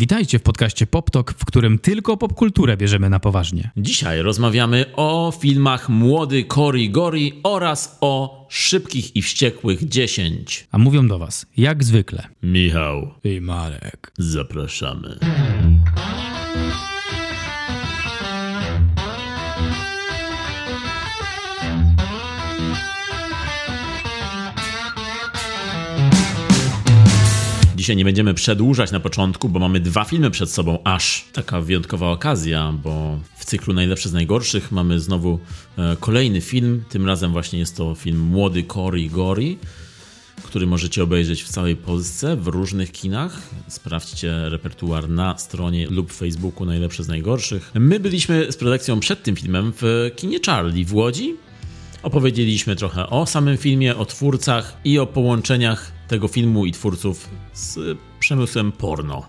Witajcie w podcaście PopTok, w którym tylko popkulturę bierzemy na poważnie. Dzisiaj rozmawiamy o filmach Młody Cory Gory oraz o Szybkich i Wściekłych 10. A mówią do was, jak zwykle, Michał, i Marek. zapraszamy. Dzisiaj nie będziemy przedłużać na początku, bo mamy dwa filmy przed sobą, aż taka wyjątkowa okazja, bo w cyklu Najlepsze z Najgorszych mamy znowu e, kolejny film. Tym razem właśnie jest to film Młody Cory Gory, który możecie obejrzeć w całej Polsce, w różnych kinach. Sprawdźcie repertuar na stronie lub Facebooku Najlepsze z Najgorszych. My byliśmy z produkcją przed tym filmem w kinie Charlie w Łodzi. Opowiedzieliśmy trochę o samym filmie, o twórcach i o połączeniach tego filmu i twórców z przemysłem porno.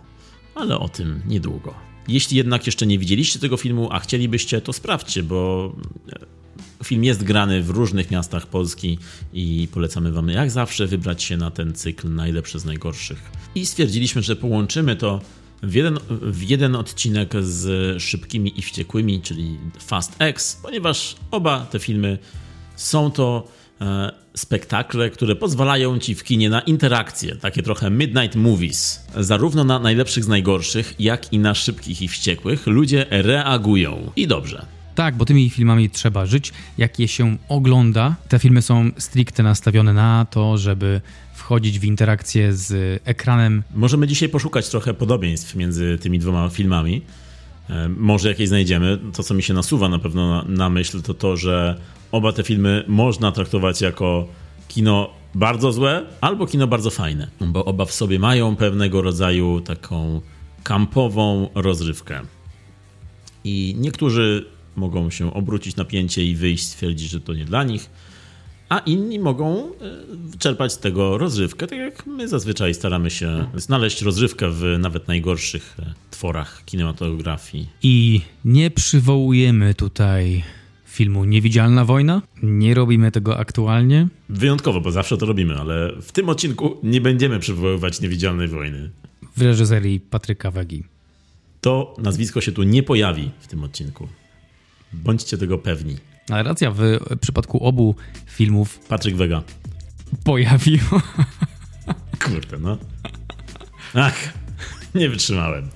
Ale o tym niedługo. Jeśli jednak jeszcze nie widzieliście tego filmu, a chcielibyście, to sprawdźcie, bo e, film jest grany w różnych miastach Polski i polecamy Wam jak zawsze wybrać się na ten cykl najlepsze z najgorszych. I stwierdziliśmy, że połączymy to w jeden, w jeden odcinek z Szybkimi i Wściekłymi, czyli Fast X, ponieważ oba te filmy są to e, spektakle, które pozwalają ci w kinie na interakcje, takie trochę midnight movies. Zarówno na najlepszych z najgorszych, jak i na szybkich i wściekłych ludzie reagują. I dobrze. Tak, bo tymi filmami trzeba żyć, jak je się ogląda. Te filmy są stricte nastawione na to, żeby wchodzić w interakcję z ekranem. Możemy dzisiaj poszukać trochę podobieństw między tymi dwoma filmami. E, Może jakieś znajdziemy. To, co mi się nasuwa na pewno na, na myśl, to to, że oba te filmy można traktować jako kino bardzo złe albo kino bardzo fajne, bo oba w sobie mają pewnego rodzaju taką kampową rozrywkę. I niektórzy mogą się obrócić na pięcie i wyjść, stwierdzić, że to nie dla nich, a inni mogą e, czerpać z tego rozrywkę, tak jak my zazwyczaj staramy się znaleźć rozrywkę w nawet najgorszych e, tworach kinematografii. I nie przywołujemy tutaj filmu Niewidzialna Wojna. Nie robimy tego aktualnie. Wyjątkowo, bo zawsze to robimy, ale w tym odcinku nie będziemy przywoływać Niewidzialnej Wojny. W reżyserii Patryka Wegi. To nazwisko się tu nie pojawi w tym odcinku. Bądźcie tego pewni. Ale racja, w przypadku obu filmów Patryk Wega. pojawił. Kurde, no. Ach, nie wytrzymałem.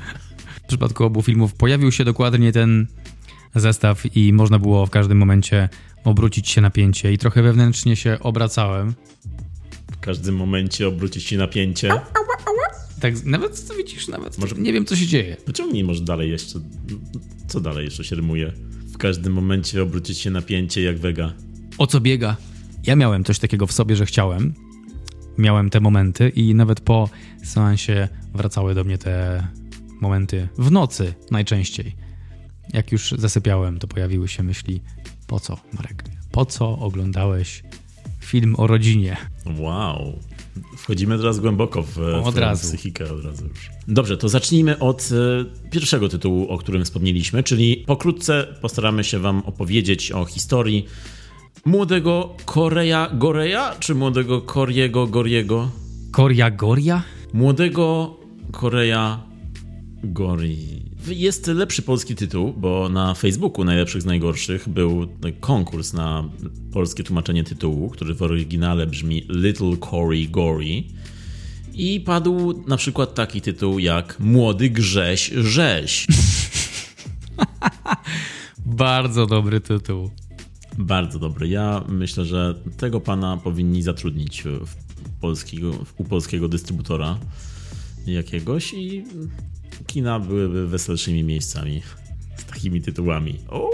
W przypadku obu filmów pojawił się dokładnie ten zestaw i można było w każdym momencie obrócić się napięcie i trochę wewnętrznie się obracałem. W każdym momencie obrócić się napięcie. Tak, nawet co widzisz, nawet Może- nie wiem co się dzieje. Pociągnij może dalej jeszcze. Co dalej jeszcze się rymuje? W każdym momencie obrócić się napięcie jak Wega. O co biega? Ja miałem coś takiego w sobie, że chciałem. Miałem te momenty i nawet po seansie wracały do mnie te momenty w nocy najczęściej. Jak już zasypiałem, to pojawiły się myśli: po co, Marek? Po co oglądałeś film o rodzinie? Wow. Wchodzimy teraz głęboko w, Od w razu. psychikę od razu już. Dobrze, to zacznijmy od e, pierwszego tytułu, o którym wspomnieliśmy, czyli pokrótce postaramy się wam opowiedzieć o historii młodego Korea Goreja, czy młodego Koriego Goriego? Koria Goria? Młodego Korea Gori. Jest lepszy polski tytuł, bo na Facebooku najlepszych z najgorszych był konkurs na polskie tłumaczenie tytułu, który w oryginale brzmi Little Cory Gory. I padł na przykład taki tytuł jak Młody Grześ Rzeź. Bardzo dobry tytuł. Bardzo dobry. Ja myślę, że tego pana powinni zatrudnić w polskiego, u polskiego dystrybutora jakiegoś i kina byłyby weselszymi miejscami z takimi tytułami. O!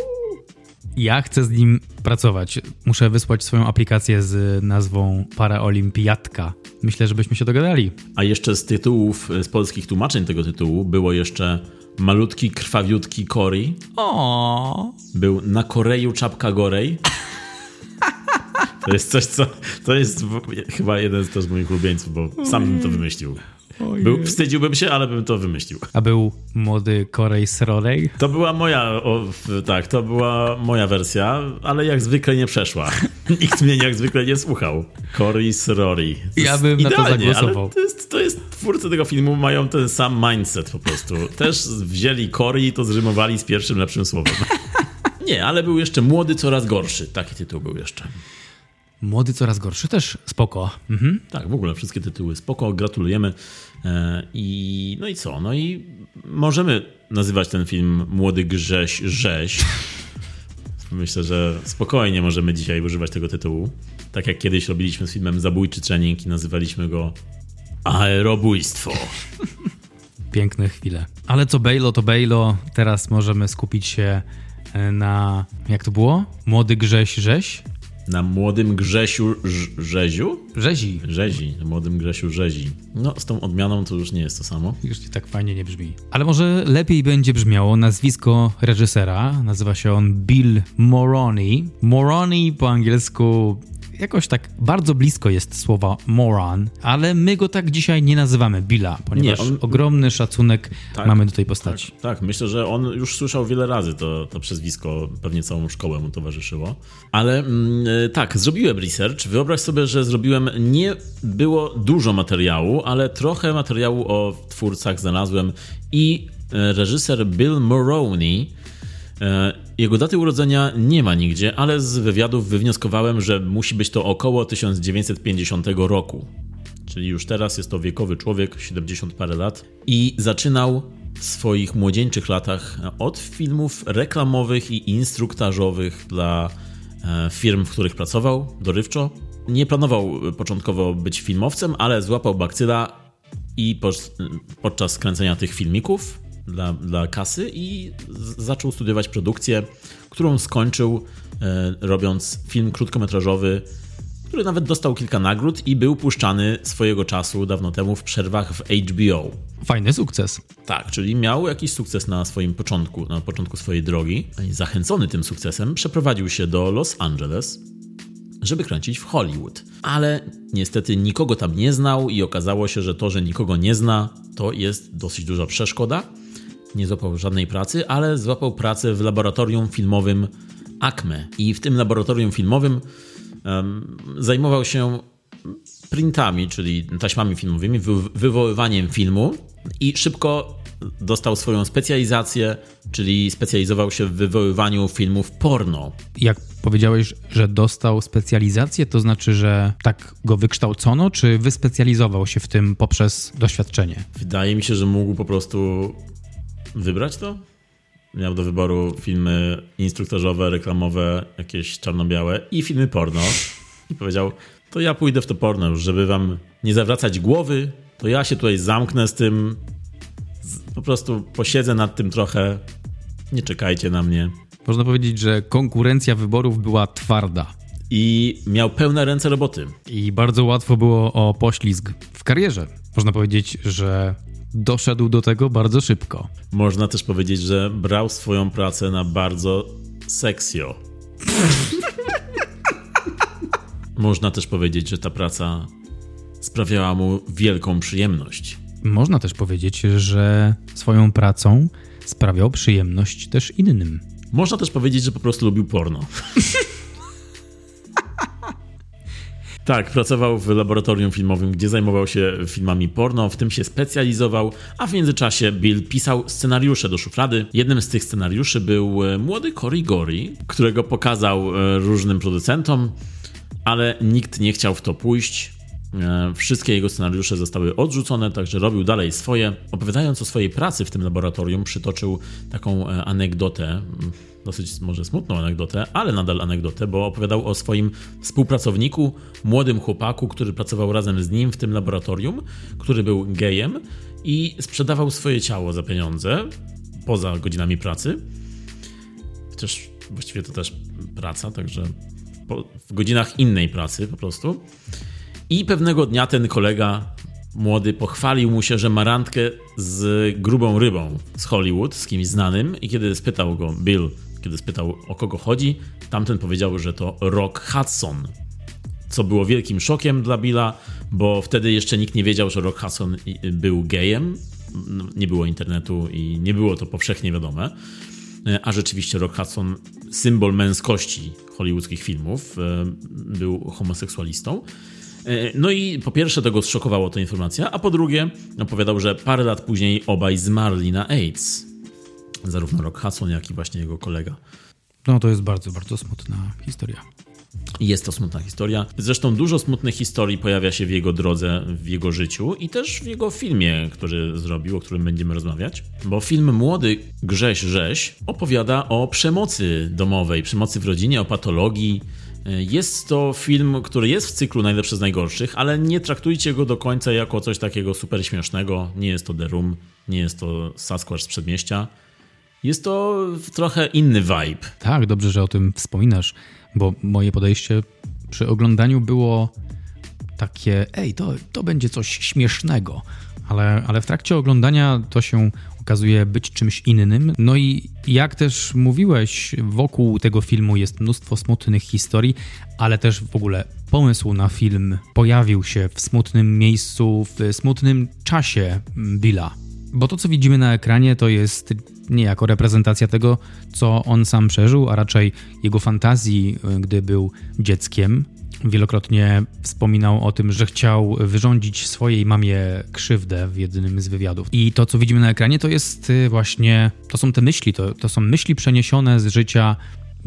Ja chcę z nim pracować. Muszę wysłać swoją aplikację z nazwą Paraolimpiadka. Myślę, żebyśmy się dogadali. A jeszcze z tytułów, z polskich tłumaczeń tego tytułu było jeszcze Malutki, krwawiutki Cory. O, Był Na Koreju czapka gorej. To jest coś, co... To jest chyba jeden z też moich ulubieńców, bo sam bym to wymyślił. Był, wstydziłbym się, ale bym to wymyślił. A był młody Korej Srorej. To była moja, o, tak, to była moja wersja, ale jak zwykle nie przeszła. Nikt mnie jak zwykle nie słuchał. Rory. To Ja bym na to idealnie, zagłosował. To jest, to jest twórcy tego filmu mają ten sam mindset po prostu. Też wzięli Cory i to zrymowali z pierwszym lepszym słowem. Nie, ale był jeszcze Młody Coraz Gorszy. Taki tytuł był jeszcze. Młody coraz gorszy też spoko. Mhm. Tak, w ogóle wszystkie tytuły spoko, gratulujemy. E, I no i co? No i możemy nazywać ten film Młody Grześ Rzeź. Myślę, że spokojnie możemy dzisiaj używać tego tytułu. Tak jak kiedyś robiliśmy z filmem Zabójczy Trening i nazywaliśmy go Aerobójstwo. Piękne chwile. Ale co Bejlo, to Bejlo. Teraz możemy skupić się e, na, jak to było? Młody Grześ Rzeź? Na młodym Grzesiu Rzeziu? Rzezi. Rzezi, na młodym Grzesiu Rzezi. No, z tą odmianą to już nie jest to samo. Już tak fajnie nie brzmi. Ale może lepiej będzie brzmiało nazwisko reżysera. Nazywa się on Bill Moroni. Moroni po angielsku jakoś tak bardzo blisko jest słowa moron, ale my go tak dzisiaj nie nazywamy Billa, ponieważ nie, on... ogromny szacunek tak, mamy do tej postaci. Tak, tak, myślę, że on już słyszał wiele razy to, to przezwisko, pewnie całą szkołę mu towarzyszyło. Ale mm, tak, zrobiłem research. Wyobraź sobie, że zrobiłem, nie było dużo materiału, ale trochę materiału o twórcach znalazłem i e, reżyser Bill Moroney E, jego daty urodzenia nie ma nigdzie, ale z wywiadów wywnioskowałem, że musi być to około 1950 roku. Czyli już teraz jest to wiekowy człowiek, 70 parę lat, i zaczynał w swoich młodzieńczych latach od filmów reklamowych i instruktażowych dla e, firm, w których pracował dorywczo. Nie planował początkowo być filmowcem, ale złapał bakcyla i podczas kręcenia tych filmików dla, dla kasy i zaczął studiować produkcję, którą skończył e, robiąc film krótkometrażowy, który nawet dostał kilka nagród i był puszczany swojego czasu dawno temu w przerwach w HBO. Fajny sukces. Tak, czyli miał jakiś sukces na swoim początku, na początku swojej drogi. Zachęcony tym sukcesem przeprowadził się do Los Angeles, żeby kręcić w Hollywood. Ale niestety nikogo tam nie znał i okazało się, że to, że nikogo nie zna, to jest dosyć duża przeszkoda nie złapał żadnej pracy, ale złapał pracę w laboratorium filmowym ACME. I w tym laboratorium filmowym um, zajmował się printami, czyli taśmami filmowymi, wywoływaniem filmu i szybko dostał swoją specjalizację, czyli specjalizował się w wywoływaniu filmów porno. Jak powiedziałeś, że dostał specjalizację, to znaczy, że tak go wykształcono, czy wyspecjalizował się w tym poprzez doświadczenie? Wydaje mi się, że mógł po prostu wybrać to? Miał do wyboru filmy instruktażowe, reklamowe, jakieś czarno-białe i filmy porno. I powiedział, to ja pójdę w to porno żeby wam nie zawracać głowy, to ja się tutaj zamknę z tym, po prostu posiedzę nad tym trochę, nie czekajcie na mnie. Można powiedzieć, że konkurencja wyborów była twarda. I miał pełne ręce roboty. I bardzo łatwo było o poślizg w karierze. Można powiedzieć, że doszedł do tego bardzo szybko. Można też powiedzieć, że brał swoją pracę na bardzo seksjo. Można też powiedzieć, że ta praca sprawiała mu wielką przyjemność. Można też powiedzieć, że swoją pracą sprawiał przyjemność też innym. Można też powiedzieć, że po prostu lubił porno. Tak, pracował w laboratorium filmowym, gdzie zajmował się filmami porno, w tym się specjalizował, a w międzyczasie Bill pisał scenariusze do szuflady. Jednym z tych scenariuszy był e, młody Cory Gory, którego pokazał e, różnym producentom, ale nikt nie chciał w to pójść. E, wszystkie jego scenariusze zostały odrzucone, także robił dalej swoje. Opowiadając o swojej pracy w tym laboratorium, przytoczył taką anegdotę dosyć może smutną anegdotę, ale nadal anegdotę, bo opowiadał o swoim współpracowniku, młodym chłopaku, który pracował razem z nim w tym laboratorium, który był gejem i sprzedawał swoje ciało za pieniądze poza godzinami pracy. Chociaż właściwie to też praca, także w godzinach innej pracy po prostu. I pewnego dnia ten kolega młody pochwalił mu się, że ma randkę z grubą rybą z Hollywood, z kimś znanym i kiedy spytał go Bill, kiedy spytał o kogo chodzi, tamten powiedział, że to Rock Hudson. Co było wielkim szokiem dla Billa, bo wtedy jeszcze nikt nie wiedział, że Rock Hudson był gejem. No, nie było internetu i nie było to powszechnie wiadome. A rzeczywiście Rock Hudson, symbol męskości hollywoodzkich filmów, e, był homoseksualistą. E, no i po pierwsze tego zszokowało ta informacja, a po drugie opowiadał, że parę lat później obaj zmarli na AIDS. Zarówno Rock Hudson, jak i właśnie jego kolega. No to jest bardzo, bardzo smutna historia. Jest to smutna historia. Zresztą dużo smutnych historii pojawia się w jego drodze, w jego życiu i też w jego filmie, który zrobił, o którym będziemy rozmawiać. Bo film Młody Grześ Rześ opowiada o przemocy domowej, przemocy w rodzinie, o patologii. Jest to film, który jest w cyklu najlepszy z najgorszych, ale nie traktujcie go do końca jako coś takiego super śmiesznego. Nie jest to The Room, nie jest to Sasquatch z przedmieścia. Jest to trochę inny vibe. Tak, dobrze, że o tym wspominasz bo moje podejście przy oglądaniu było takie, ej, to, to będzie coś śmiesznego, ale, ale w trakcie oglądania to się okazuje być czymś innym. No i jak też mówiłeś, wokół tego filmu jest mnóstwo smutnych historii, ale też w ogóle pomysł na film pojawił się w smutnym miejscu, w smutnym czasie Billa. Bo to, co widzimy na ekranie, to jest niejako reprezentacja tego, co on sam przeżył, a raczej jego fantazji, y, gdy był dzieckiem. Wielokrotnie wspominał o tym, że chciał wyrządzić swojej mamie krzywdę w jednym z wywiadów. I to, co widzimy na ekranie, to jest y, właśnie, to są te myśli, to, to są myśli przeniesione z życia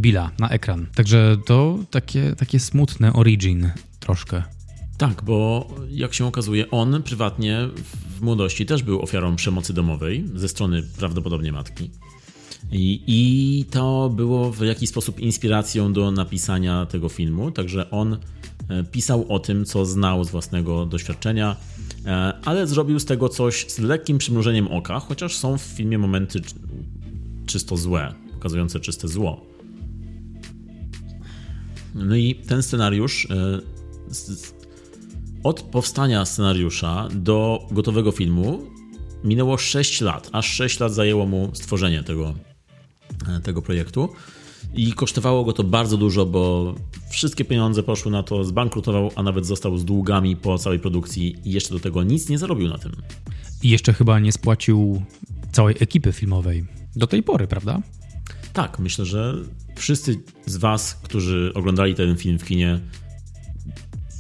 Billa na ekran. Także to takie, takie smutne origin troszkę. Tak, bo jak się okazuje, on prywatnie w młodości też był ofiarą przemocy domowej ze strony prawdopodobnie matki. I, I, to było w jakiś sposób inspiracją do napisania tego filmu, także on e, pisał o tym, co znał z własnego doświadczenia, e, ale zrobił z tego coś z lekkim przymrużeniem oka, chociaż są w filmie momenty czysto złe, pokazujące czyste zło. No i ten scenariusz e, od powstania scenariusza do gotowego filmu minęło 6 lat. Aż 6 lat zajęło mu stworzenie tego, e, tego projektu. I kosztowało go to bardzo dużo, bo wszystkie pieniądze poszły na to, zbankrutował, a nawet został z długami po całej produkcji i jeszcze do tego nic nie zarobił na tym. I jeszcze chyba nie spłacił całej ekipy filmowej. Do tej pory, prawda? Tak, myślę, że wszyscy z Was, którzy oglądali ten film w kinie,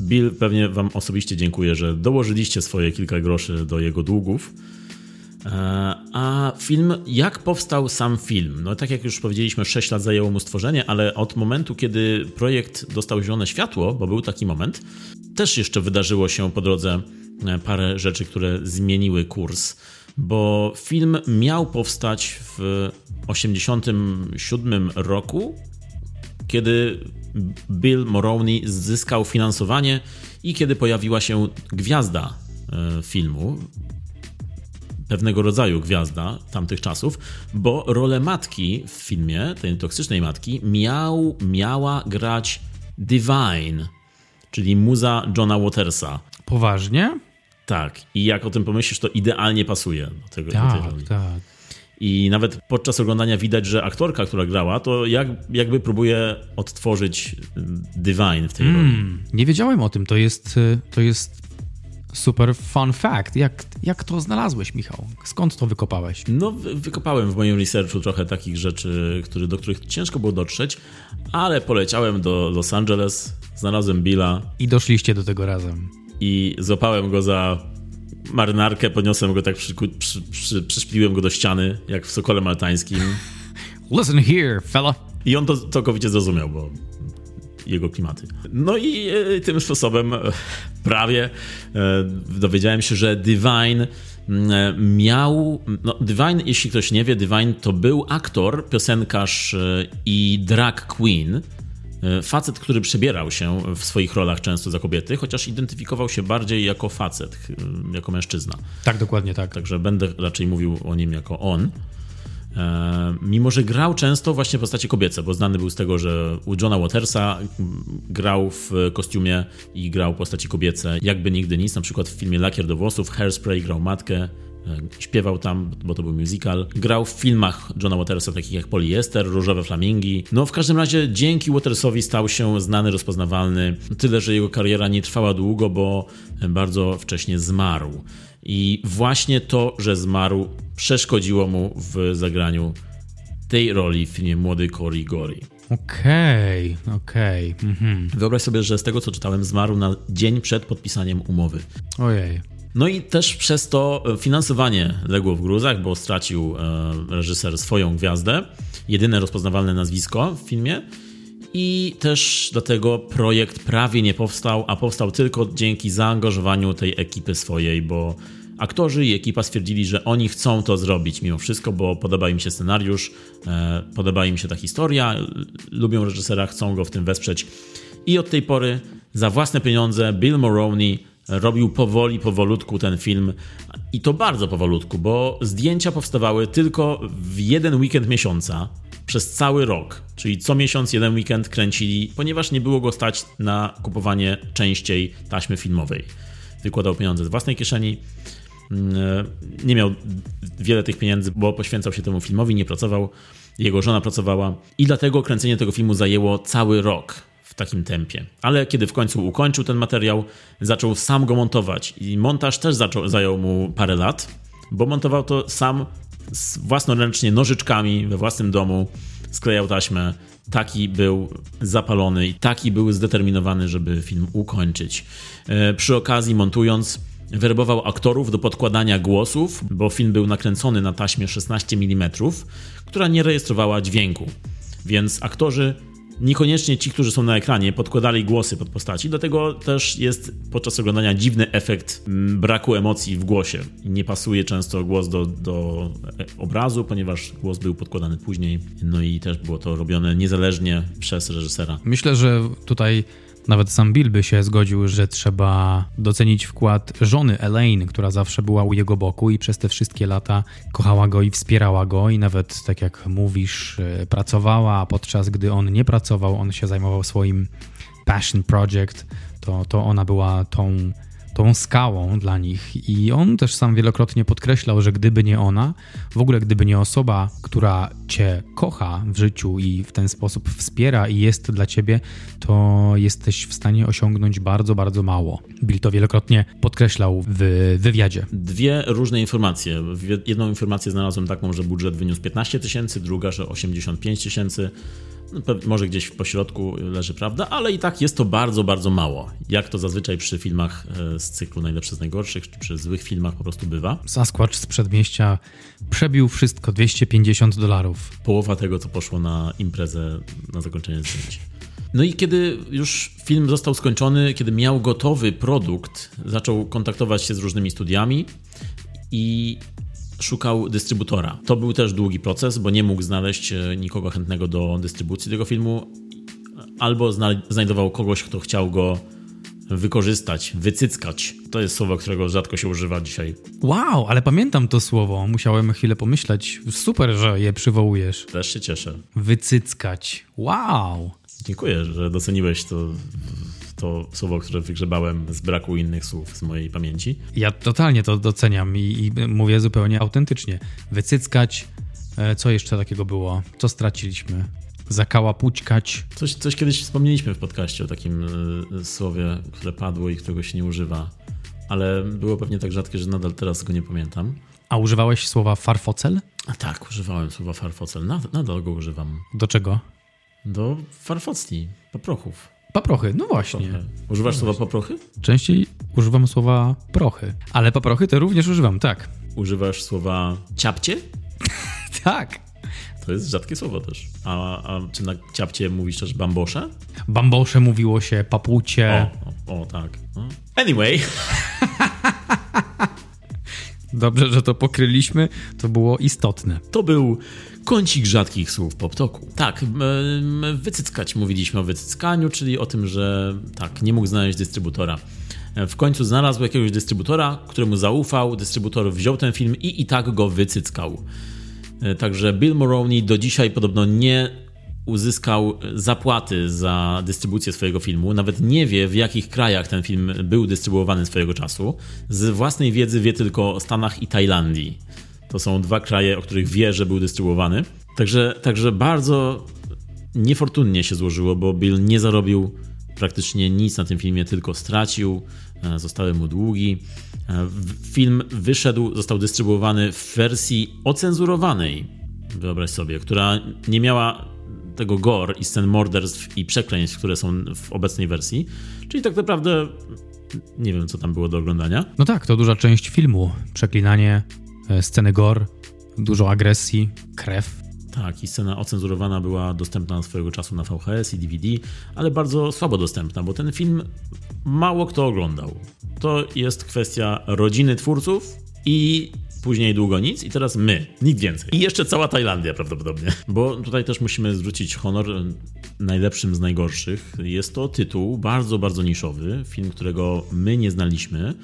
Bill pewnie Wam osobiście dziękuję, że dołożyliście swoje kilka groszy do jego długów. E, a film, jak powstał sam film? No tak jak już powiedzieliśmy, 6 lat zajęło mu stworzenie, ale od momentu, kiedy projekt dostał zielone światło, bo był taki moment, też jeszcze wydarzyło się po drodze e, parę rzeczy, które zmieniły kurs, bo film miał powstać w 1987 roku, kiedy Bill Moroney zyskał finansowanie i kiedy pojawiła się gwiazda e, filmu, pewnego rodzaju gwiazda tamtych czasów, bo rolę matki w filmie, tej toksycznej matki, miał, miała grać Divine, czyli muza Johna Watersa. Poważnie? Tak. I jak o tym pomyślisz, to idealnie pasuje do tego. Tak, do tej roli. tak. I nawet podczas oglądania widać, że aktorka, która grała, to jak, jakby próbuje odtworzyć Divine w tej mm, roli. Nie wiedziałem o tym. To jest, to jest super fun fact. Jak, jak to znalazłeś, Michał? Skąd to wykopałeś? No, wykopałem w moim researchu trochę takich rzeczy, który, do których ciężko było dotrzeć, ale poleciałem do Los Angeles, znalazłem Billa. I doszliście do tego razem. I złapałem go za marynarkę, podniosłem go tak, przy, przy, przy, przyszpiliłem go do ściany, jak w Sokole Maltańskim. Listen here, fella. I on to całkowicie zrozumiał, bo jego klimaty. No i e, tym sposobem e, prawie e, dowiedziałem się, że Divine mm, miał. No, Divine, jeśli ktoś nie wie, Divine to był aktor, piosenkarz i drag queen facet, który przebierał się w swoich rolach często za kobiety, chociaż identyfikował się bardziej jako facet, jako mężczyzna. Tak, dokładnie tak. Także będę raczej mówił o nim jako on. E, mimo, że grał często właśnie w postaci kobiece, bo znany był z tego, że u Johna Watersa grał w kostiumie i grał w postaci kobiece, jakby nigdy nic, na przykład w filmie Lakier do włosów, Hairspray grał matkę, E, śpiewał tam, bo to był musical. Grał w filmach Johna Watersa, takich jak Poliester, Różowe Flamingi. No w każdym razie dzięki Watersowi stał się znany, rozpoznawalny. Tyle, że jego kariera nie trwała długo, bo bardzo wcześnie zmarł. I właśnie to, że zmarł, przeszkodziło mu w zagraniu tej roli w filmie Młody Cory Gory. Okej, okay, okej. Okay. Mhm. Wyobraź sobie, że z tego co czytałem, zmarł na dzień przed podpisaniem umowy. Ojej. No i też przez to finansowanie legło w gruzach, bo stracił e, reżyser swoją gwiazdę, jedyne rozpoznawalne nazwisko w filmie. I też dlatego projekt prawie nie powstał, a powstał tylko dzięki zaangażowaniu tej ekipy swojej, bo aktorzy i ekipa stwierdzili, że oni chcą to zrobić mimo wszystko, bo podoba im się scenariusz, e, podoba im się ta historia, lubią reżysera, chcą go w tym wesprzeć. I od tej pory za własne pieniądze Bill Moroney robił powoli, powolutku ten film. I to bardzo powolutku, bo zdjęcia powstawały tylko w jeden weekend miesiąca przez cały rok, czyli co miesiąc jeden weekend kręcili, ponieważ nie było go stać na kupowanie częściej taśmy filmowej. Wykładał pieniądze z własnej kieszeni, mm, nie miał wiele tych pieniędzy, bo poświęcał się temu filmowi, nie pracował, jego żona pracowała i dlatego kręcenie tego filmu zajęło cały rok w takim tempie. Ale kiedy w końcu ukończył ten materiał, zaczął sam go montować i montaż też zaczął, zajął mu parę lat, bo montował to sam własnoręcznie nożyczkami we własnym domu, sklejał taśmę. Taki był zapalony i taki był zdeterminowany, żeby film ukończyć. E, przy okazji, montując, werbował aktorów do podkładania głosów, bo film był nakręcony na taśmie 16 mm, która nie rejestrowała dźwięku. Więc aktorzy niekoniecznie ci, którzy są na ekranie, podkładali głosy pod postaci, dlatego też jest podczas oglądania dziwny efekt mm, braku emocji w głosie. Nie pasuje często głos do, do obrazu, ponieważ głos był podkładany później, no i też było to robione niezależnie przez reżysera. Myślę, że tutaj nawet sam Bill by się zgodził, że trzeba docenić wkład żony Elaine, która zawsze była u jego boku i przez te wszystkie lata kochała go i wspierała go i nawet, tak jak mówisz, e, pracowała, podczas gdy on nie pracował, on się zajmował swoim passion project, to, to ona była tą tą skałą dla nich. I on też sam wielokrotnie podkreślał, że gdyby nie ona, w ogóle gdyby nie osoba, która cię kocha w życiu i w ten sposób wspiera i jest dla ciebie, to jesteś w stanie osiągnąć bardzo, bardzo mało. Bill to wielokrotnie podkreślał w wywiadzie. Dwie różne informacje. Jedną informację znalazłem taką, że budżet wyniósł 15 tysięcy, druga, że 85 tysięcy. No, może gdzieś w pośrodku leży prawda, ale i tak jest to bardzo, bardzo mało. Jak to zazwyczaj przy filmach e, z cyklu najlepszych z najgorszych, czy przy złych filmach po prostu bywa. Sasquatch z przedmieścia przebił wszystko 250 dolarów. Połowa tego, co poszło na imprezę na zakończenie zdjęć. No i kiedy już film został skończony, kiedy miał gotowy produkt, zaczął kontaktować się z różnymi studiami i szukał dystrybutora. To był też długi proces, bo nie mógł znaleźć e, nikogo chętnego do dystrybucji tego filmu, albo znajdował kogoś, kto chciał go wykorzystać, wycyckać. To jest słowo, którego rzadko się używa dzisiaj. Wow, ale pamiętam to słowo. Musiałem chwilę pomyśleć. Super, że je przywołujesz. Też się cieszę. Wycyckać. Wow. Dziękuję, że doceniłeś to to słowo, które wygrzebałem z braku innych słów z mojej pamięci. Ja totalnie to doceniam i, i mówię zupełnie autentycznie. Wycyckać, e, co jeszcze takiego było? Co straciliśmy? Zakałapućkać. Coś, coś kiedyś wspomnieliśmy w podcaście o takim y, słowie, które padło i którego się nie używa, ale było pewnie tak rzadkie, że nadal teraz go nie pamiętam. A używałeś słowa farfocel? A tak, używałem słowa farfocel. Nad, nadal go używam. Do czego? Do farfocli, paprochów. Paprochy, no właśnie. Paprochy. Używasz no słowa paprochy? Częściej używam słowa prochy, ale paprochy to również używam, tak. Używasz słowa ciapcie? tak. To jest rzadkie słowo też. A, a czy na ciapcie mówisz też bambosze? Bambosze mówiło się, papucie. O, o, o tak. No. Anyway. Dobrze, że to pokryliśmy, to było istotne. To był kącik rzadkich słów poptoku. Tak, wycyckać mówiliśmy o wycyckaniu, czyli o tym, że tak, nie mógł znaleźć dystrybutora. W końcu znalazł jakiegoś dystrybutora, któremu zaufał, dystrybutor wziął ten film i i tak go wycyckał. Także Bill Moroney do dzisiaj podobno nie uzyskał zapłaty za dystrybucję swojego filmu, nawet nie wie w jakich krajach ten film był dystrybuowany swojego czasu. Z własnej wiedzy wie tylko o Stanach i Tajlandii. To są dwa kraje, o których wie, że był dystrybuowany. Także, także bardzo niefortunnie się złożyło, bo Bill nie zarobił praktycznie nic na tym filmie, tylko stracił, e, zostały mu długi. E, film wyszedł, został dystrybuowany w wersji ocenzurowanej, wyobraź sobie, która nie miała tego gore i scen morderstw i przekleństw, które są w obecnej wersji. Czyli tak naprawdę nie wiem, co tam było do oglądania. No tak, to duża część filmu. Przeklinanie, e, sceny gore, dużo agresji, krew. Tak, i scena ocenzurowana była dostępna swojego czasu na VHS i DVD, ale bardzo słabo dostępna, bo ten film mało kto oglądał. To jest kwestia rodziny twórców i później długo nic i teraz my, nikt więcej. I jeszcze cała Tajlandia prawdopodobnie. Bo tutaj też musimy zwrócić honor najlepszym z najgorszych. Jest to tytuł bardzo, bardzo niszowy, film, którego my nie znaliśmy.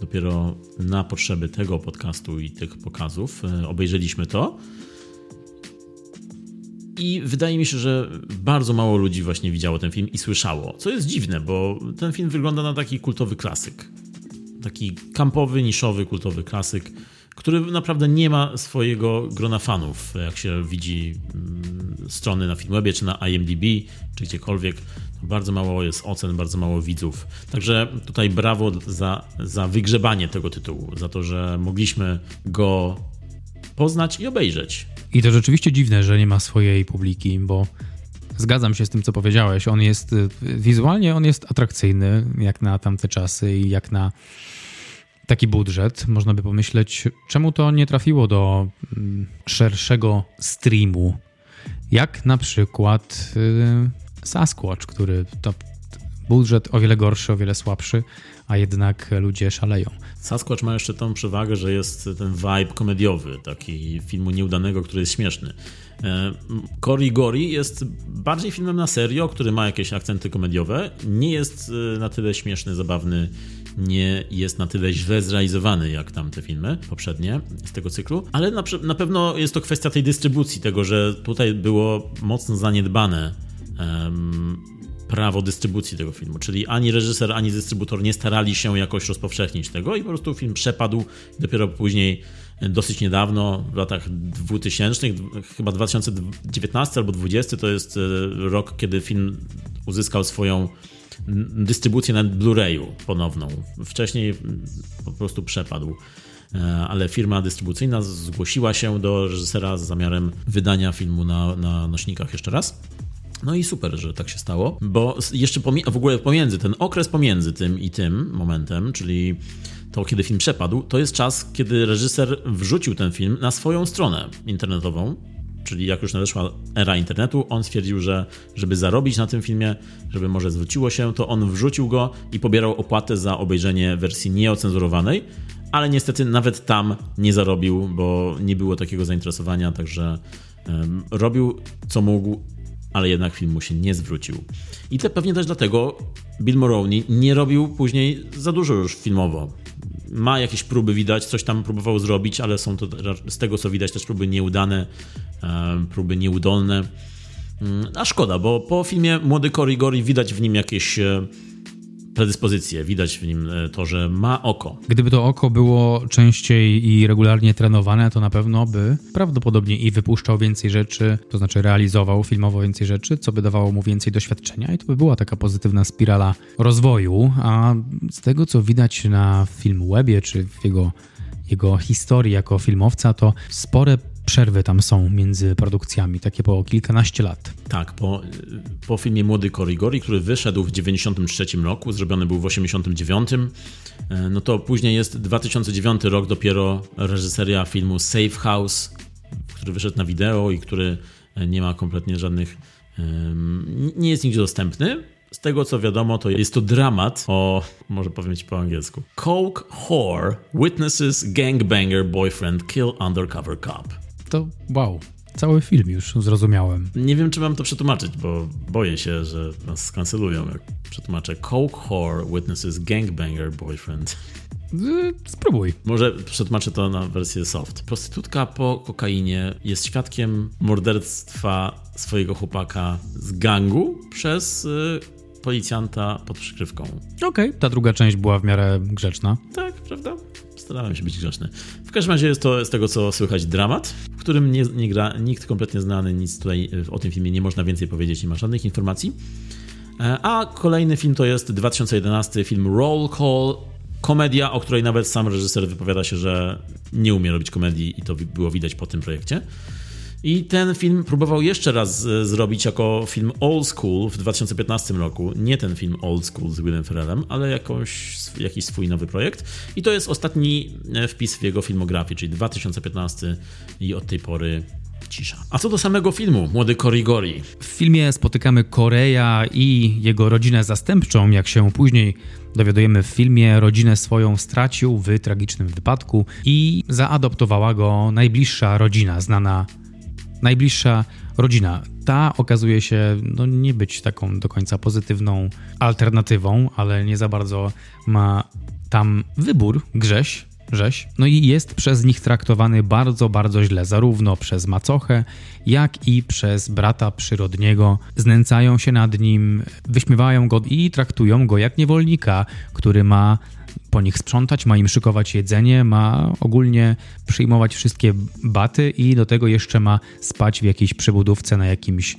Dopiero na potrzeby tego podcastu i tych pokazów e, obejrzeliśmy to. I wydaje mi się, że bardzo mało ludzi właśnie widziało ten film i słyszało. Co jest dziwne, bo ten film wygląda na taki kultowy klasyk. Taki kampowy, niszowy, kultowy klasyk który naprawdę nie ma swojego grona fanów, jak się widzi mm, strony na Filmwebie, czy na IMDb, czy gdziekolwiek. Bardzo mało jest ocen, bardzo mało widzów. Także tutaj brawo za, za wygrzebanie tego tytułu, za to, że mogliśmy go poznać i obejrzeć. I to rzeczywiście dziwne, że nie ma swojej publiki, bo zgadzam się z tym, co powiedziałeś. On jest wizualnie on jest atrakcyjny, jak na tamte czasy i jak na taki budżet, można by pomyśleć, czemu to nie trafiło do mm, szerszego streamu, jak na przykład y, Sasquatch, który to budżet o wiele gorszy, o wiele słabszy, a jednak ludzie szaleją. Sasquatch ma jeszcze tą przewagę, że jest ten vibe komediowy, taki filmu nieudanego, który jest śmieszny. E, Cory Gori jest bardziej filmem na serio, który ma jakieś akcenty komediowe. Nie jest e, na tyle śmieszny, zabawny nie jest na tyle źle zrealizowany jak tamte filmy poprzednie z tego cyklu, ale na, na pewno jest to kwestia tej dystrybucji, tego, że tutaj było mocno zaniedbane um, prawo dystrybucji tego filmu, czyli ani reżyser, ani dystrybutor nie starali się jakoś rozpowszechnić tego i po prostu film przepadł dopiero później dosyć niedawno, w latach 2000, chyba 2019 albo 2020 to jest e, rok, kiedy film uzyskał swoją dystrybucję na Blu-rayu ponowną. Wcześniej po prostu przepadł. E, ale firma dystrybucyjna zgłosiła się do reżysera z zamiarem wydania filmu na, na nośnikach jeszcze raz. No i super, że tak się stało, bo jeszcze w ogóle pomiędzy, ten okres pomiędzy tym i tym momentem, czyli to kiedy film przepadł, to jest czas, kiedy reżyser wrzucił ten film na swoją stronę internetową czyli jak już nadeszła era internetu, on stwierdził, że żeby zarobić na tym filmie, żeby może zwróciło się, to on wrzucił go i pobierał opłatę za obejrzenie wersji nieocenzurowanej, ale niestety nawet tam nie zarobił, bo nie było takiego zainteresowania, także robił co mógł, ale jednak film mu się nie zwrócił. I to pewnie też dlatego Bill Moroney nie robił później za dużo już filmowo ma jakieś próby widać, coś tam próbował zrobić, ale są to z tego co widać też próby nieudane, e, próby nieudolne. Mm, a szkoda, bo po filmie Młody Cory Gori widać w nim jakieś predyspozycje, widać w nim e, to, że ma oko. Gdyby to oko było częściej i regularnie trenowane, to na pewno by prawdopodobnie i wypuszczał więcej rzeczy, to znaczy realizował filmowo więcej rzeczy, co by dawało mu więcej doświadczenia i to by była taka pozytywna spirala rozwoju, a z tego co widać na film webie czy w jego jego historii jako filmowca, to spore przerwy tam są między produkcjami, takie po kilkanaście lat. Tak, po, po filmie Młody Korigori, który wyszedł w 93 roku, zrobiony był w 89, e, no to później jest 2009 rok dopiero reżyseria filmu Safe House, który wyszedł na wideo i który nie ma kompletnie żadnych, nie jest nigdzie dostępny. Z tego co wiadomo, to jest to dramat o, może powiem ci po angielsku. Coke whore witnesses gangbanger boyfriend kill undercover cop to wow. Cały film już zrozumiałem. Nie wiem, czy mam to przetłumaczyć, bo boję się, że nas skancelują, jak przetłumaczę. Coke whore witnesses gangbanger boyfriend. Spróbuj. Może przetłumaczę to na wersję soft. Prostytutka po kokainie jest świadkiem morderstwa swojego chłopaka z gangu przez y, policjanta pod przykrywką. Okej, okay. ta druga część była w miarę grzeczna. Tak, prawda? Starałem się być grzeczny. W każdym razie jest to z tego, co słychać, dramat, w którym nie, nie gra nikt kompletnie znany, nic tutaj o tym filmie nie można więcej powiedzieć, nie ma żadnych informacji. E, a kolejny film to jest 2011 film Roll Call, komedia, o której nawet sam reżyser wypowiada się, że nie umie robić komedii i to było widać po tym projekcie. I ten film próbował jeszcze raz e, zrobić jako film old school w 2015 roku. Nie ten film old school z Willem Ferrellem, ale jakiś swój nowy projekt. I to jest ostatni e, wpis w jego filmografii, czyli 2015 i od tej pory cisza. A co do samego filmu, młody Korigori? W filmie spotykamy Koreja i jego rodzinę zastępczą, jak się później dowiadujemy w filmie, rodzinę swoją stracił w tragicznym wypadku i zaadoptowała go najbliższa rodzina, znana najbliższa rodzina. Ta okazuje się no, nie być taką do końca pozytywną alternatywą, ale nie za bardzo ma tam wybór, Grześ, Rzeź, no i jest przez nich traktowany bardzo, bardzo źle, zarówno przez macochę, jak i przez brata przyrodniego. Znęcają się nad nim, wyśmiewają go i traktują go jak niewolnika, który ma po nich sprzątać, ma im szykować jedzenie, ma ogólnie przyjmować wszystkie baty i do tego jeszcze ma spać w jakiejś przebudówce na jakimś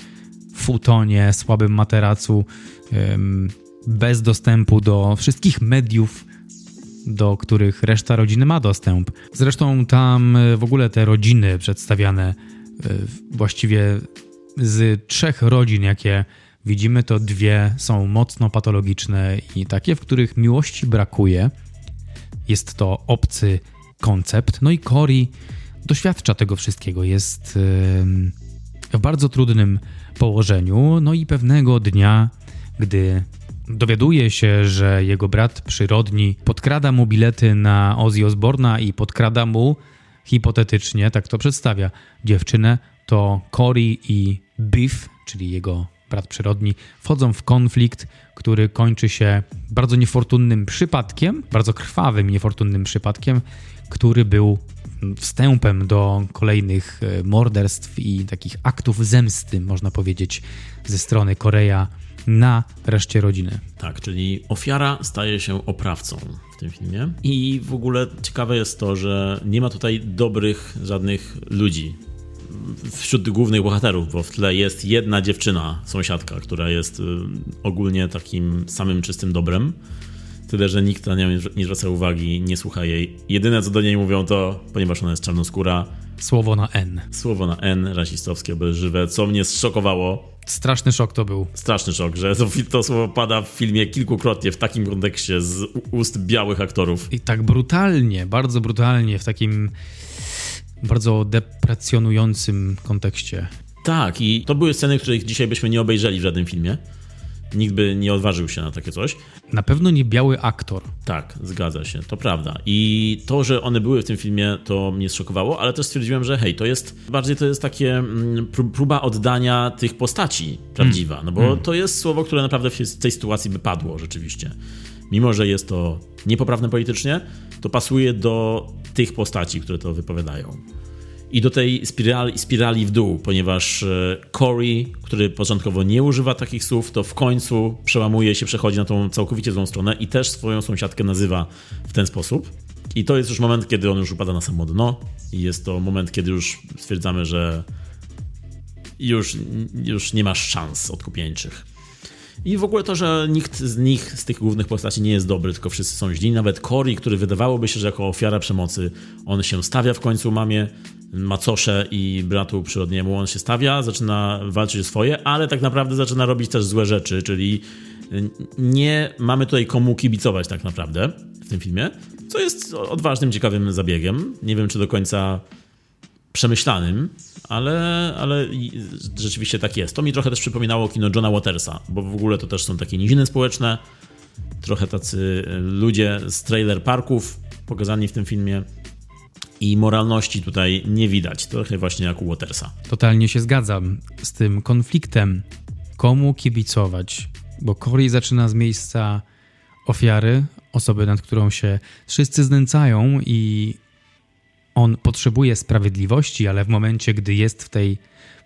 futonie, słabym materacu, bez dostępu do wszystkich mediów, do których reszta rodziny ma dostęp. Zresztą tam e, w ogóle te rodziny przedstawiane e, właściwie z trzech rodzin, jakie widzimy, to dwie są mocno patologiczne i takie, w których miłości brakuje. Jest to obcy koncept. No i Cory doświadcza tego wszystkiego. Jest w bardzo trudnym położeniu. No i pewnego dnia, gdy dowiaduje się, że jego brat przyrodni podkrada mu bilety na Ozzy Osborna i podkrada mu hipotetycznie, tak to przedstawia, dziewczynę, to Cory i Biff, czyli jego brat przyrodni, wchodzą w konflikt, który kończy się bardzo niefortunnym przypadkiem, bardzo krwawym, niefortunnym przypadkiem, który był wstępem do kolejnych e, morderstw i takich aktów zemsty, można powiedzieć, ze strony Korea na reszcie rodziny. Tak, czyli ofiara staje się oprawcą w tym filmie. I w ogóle ciekawe jest to, że nie ma tutaj dobrych żadnych ludzi wśród głównych bohaterów, bo w tle jest jedna dziewczyna, sąsiadka, która jest y, ogólnie takim samym czystym dobrem. Tyle, że nikt na nią nie zwraca uwagi, nie słucha jej. Jedyne co do niej mówią to, ponieważ ona jest czarnoskóra, Słowo na N. Słowo na N, rasistowskie, obelżywe, co mnie zszokowało. Straszny szok to był. Straszny szok, że to, to słowo pada w filmie kilkukrotnie w takim kontekście z ust białych aktorów. I tak brutalnie, bardzo brutalnie, w takim bardzo deprecjonującym kontekście. Tak, i to były sceny, których dzisiaj byśmy nie obejrzeli w żadnym filmie. Nikt by nie odważył się na takie coś. Na pewno nie biały aktor. Tak, zgadza się, to prawda. I to, że one były w tym filmie, to mnie zszokowało, ale też stwierdziłem, że hej, to jest bardziej to jest takie mm, próba oddania tych postaci prawdziwa, mm. no bo mm. to jest słowo, które naprawdę w tej sytuacji by padło rzeczywiście. Mimo, że jest to niepoprawne politycznie, to pasuje do tych postaci, które to wypowiadają i do tej spirali, spirali w dół, ponieważ e, Corey, który początkowo nie używa takich słów, to w końcu przełamuje się, przechodzi na tą całkowicie złą stronę i też swoją sąsiadkę nazywa w ten sposób. I to jest już moment, kiedy on już upada na samo dno i jest to moment, kiedy już stwierdzamy, że już, już nie masz szans odkupieńczych. I w ogóle to, że nikt z nich, z tych głównych postaci nie jest dobry, tylko wszyscy są źli. Nawet Cory, który wydawałoby się, że jako ofiara przemocy, on się stawia w końcu mamie, macosze i bratu przyrodniemu, on się stawia, zaczyna walczyć o swoje, ale tak naprawdę zaczyna robić też złe rzeczy, czyli nie mamy tutaj komu kibicować tak naprawdę w tym filmie, co jest odważnym, ciekawym zabiegiem. Nie wiem, czy do końca przemyślanym, ale, ale rzeczywiście tak jest. To mi trochę też przypominało kino Johna Watersa, bo w ogóle to też są takie niziny społeczne, trochę tacy ludzie z trailer parków pokazani w tym filmie i moralności tutaj nie widać, trochę właśnie jak u Watersa. Totalnie się zgadzam z tym konfliktem, komu kibicować, bo Corey zaczyna z miejsca ofiary, osoby, nad którą się wszyscy znęcają i on potrzebuje sprawiedliwości, ale w momencie, gdy jest w tej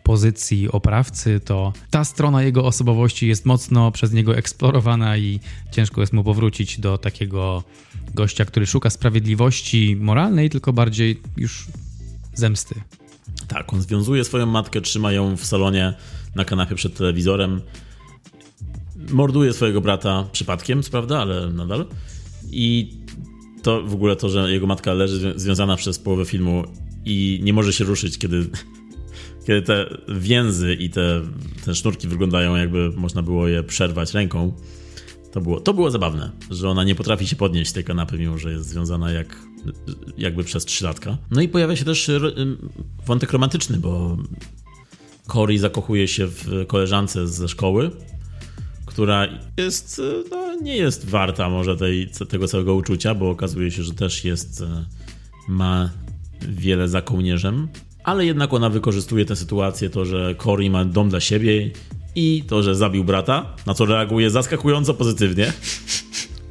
pozycji oprawcy, to ta strona jego osobowości jest mocno przez niego eksplorowana i ciężko jest mu powrócić do takiego gościa, który szuka sprawiedliwości moralnej, tylko bardziej już zemsty. Tak, on związuje swoją matkę, trzyma ją w salonie na kanapie przed telewizorem. Morduje swojego brata przypadkiem, prawda, ale nadal. I to w ogóle to, że jego matka leży związana przez połowę filmu i nie może się ruszyć, kiedy kiedy te więzy i te, te sznurki wyglądają jakby można było je przerwać ręką, to było, to było zabawne, że ona nie potrafi się podnieść z tej kanapy, mimo że jest związana jak, jakby przez trzylatka. No i pojawia się też wątek romantyczny, bo Cory zakochuje się w koleżance ze szkoły, która jest, no, nie jest warta może tej, tego całego uczucia, bo okazuje się, że też jest, ma wiele za kołnierzem, ale jednak ona wykorzystuje tę sytuację, to, że Cory ma dom dla siebie i to, że zabił brata, na co reaguje zaskakująco pozytywnie.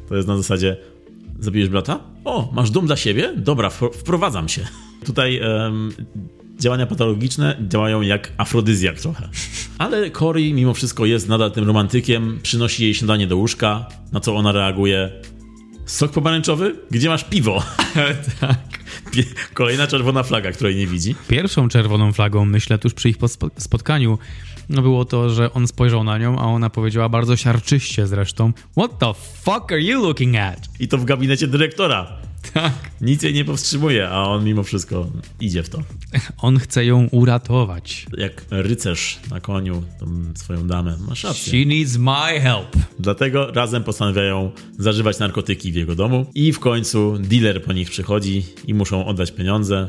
To jest na zasadzie, zabijesz brata? O, masz dom dla siebie? Dobra, wprowadzam się. Tutaj um, działania patologiczne działają jak afrodyzjak trochę. Ale Cory mimo wszystko jest nadal tym romantykiem, przynosi jej śniadanie do łóżka, na co ona reaguje. Sok pomarańczowy? Gdzie masz piwo? tak. Kolejna czerwona flaga, której nie widzi. Pierwszą czerwoną flagą, myślę, tuż przy ich spotkaniu, no było to, że on spojrzał na nią, a ona powiedziała bardzo siarczyście zresztą What the fuck are you looking at? I to w gabinecie dyrektora. Tak. Nic jej nie powstrzymuje, a on mimo wszystko idzie w to. On chce ją uratować. Jak rycerz na koniu, tą swoją damę. Masz rację. She needs my help. Dlatego razem postanawiają zażywać narkotyki w jego domu i w końcu dealer po nich przychodzi i muszą oddać pieniądze.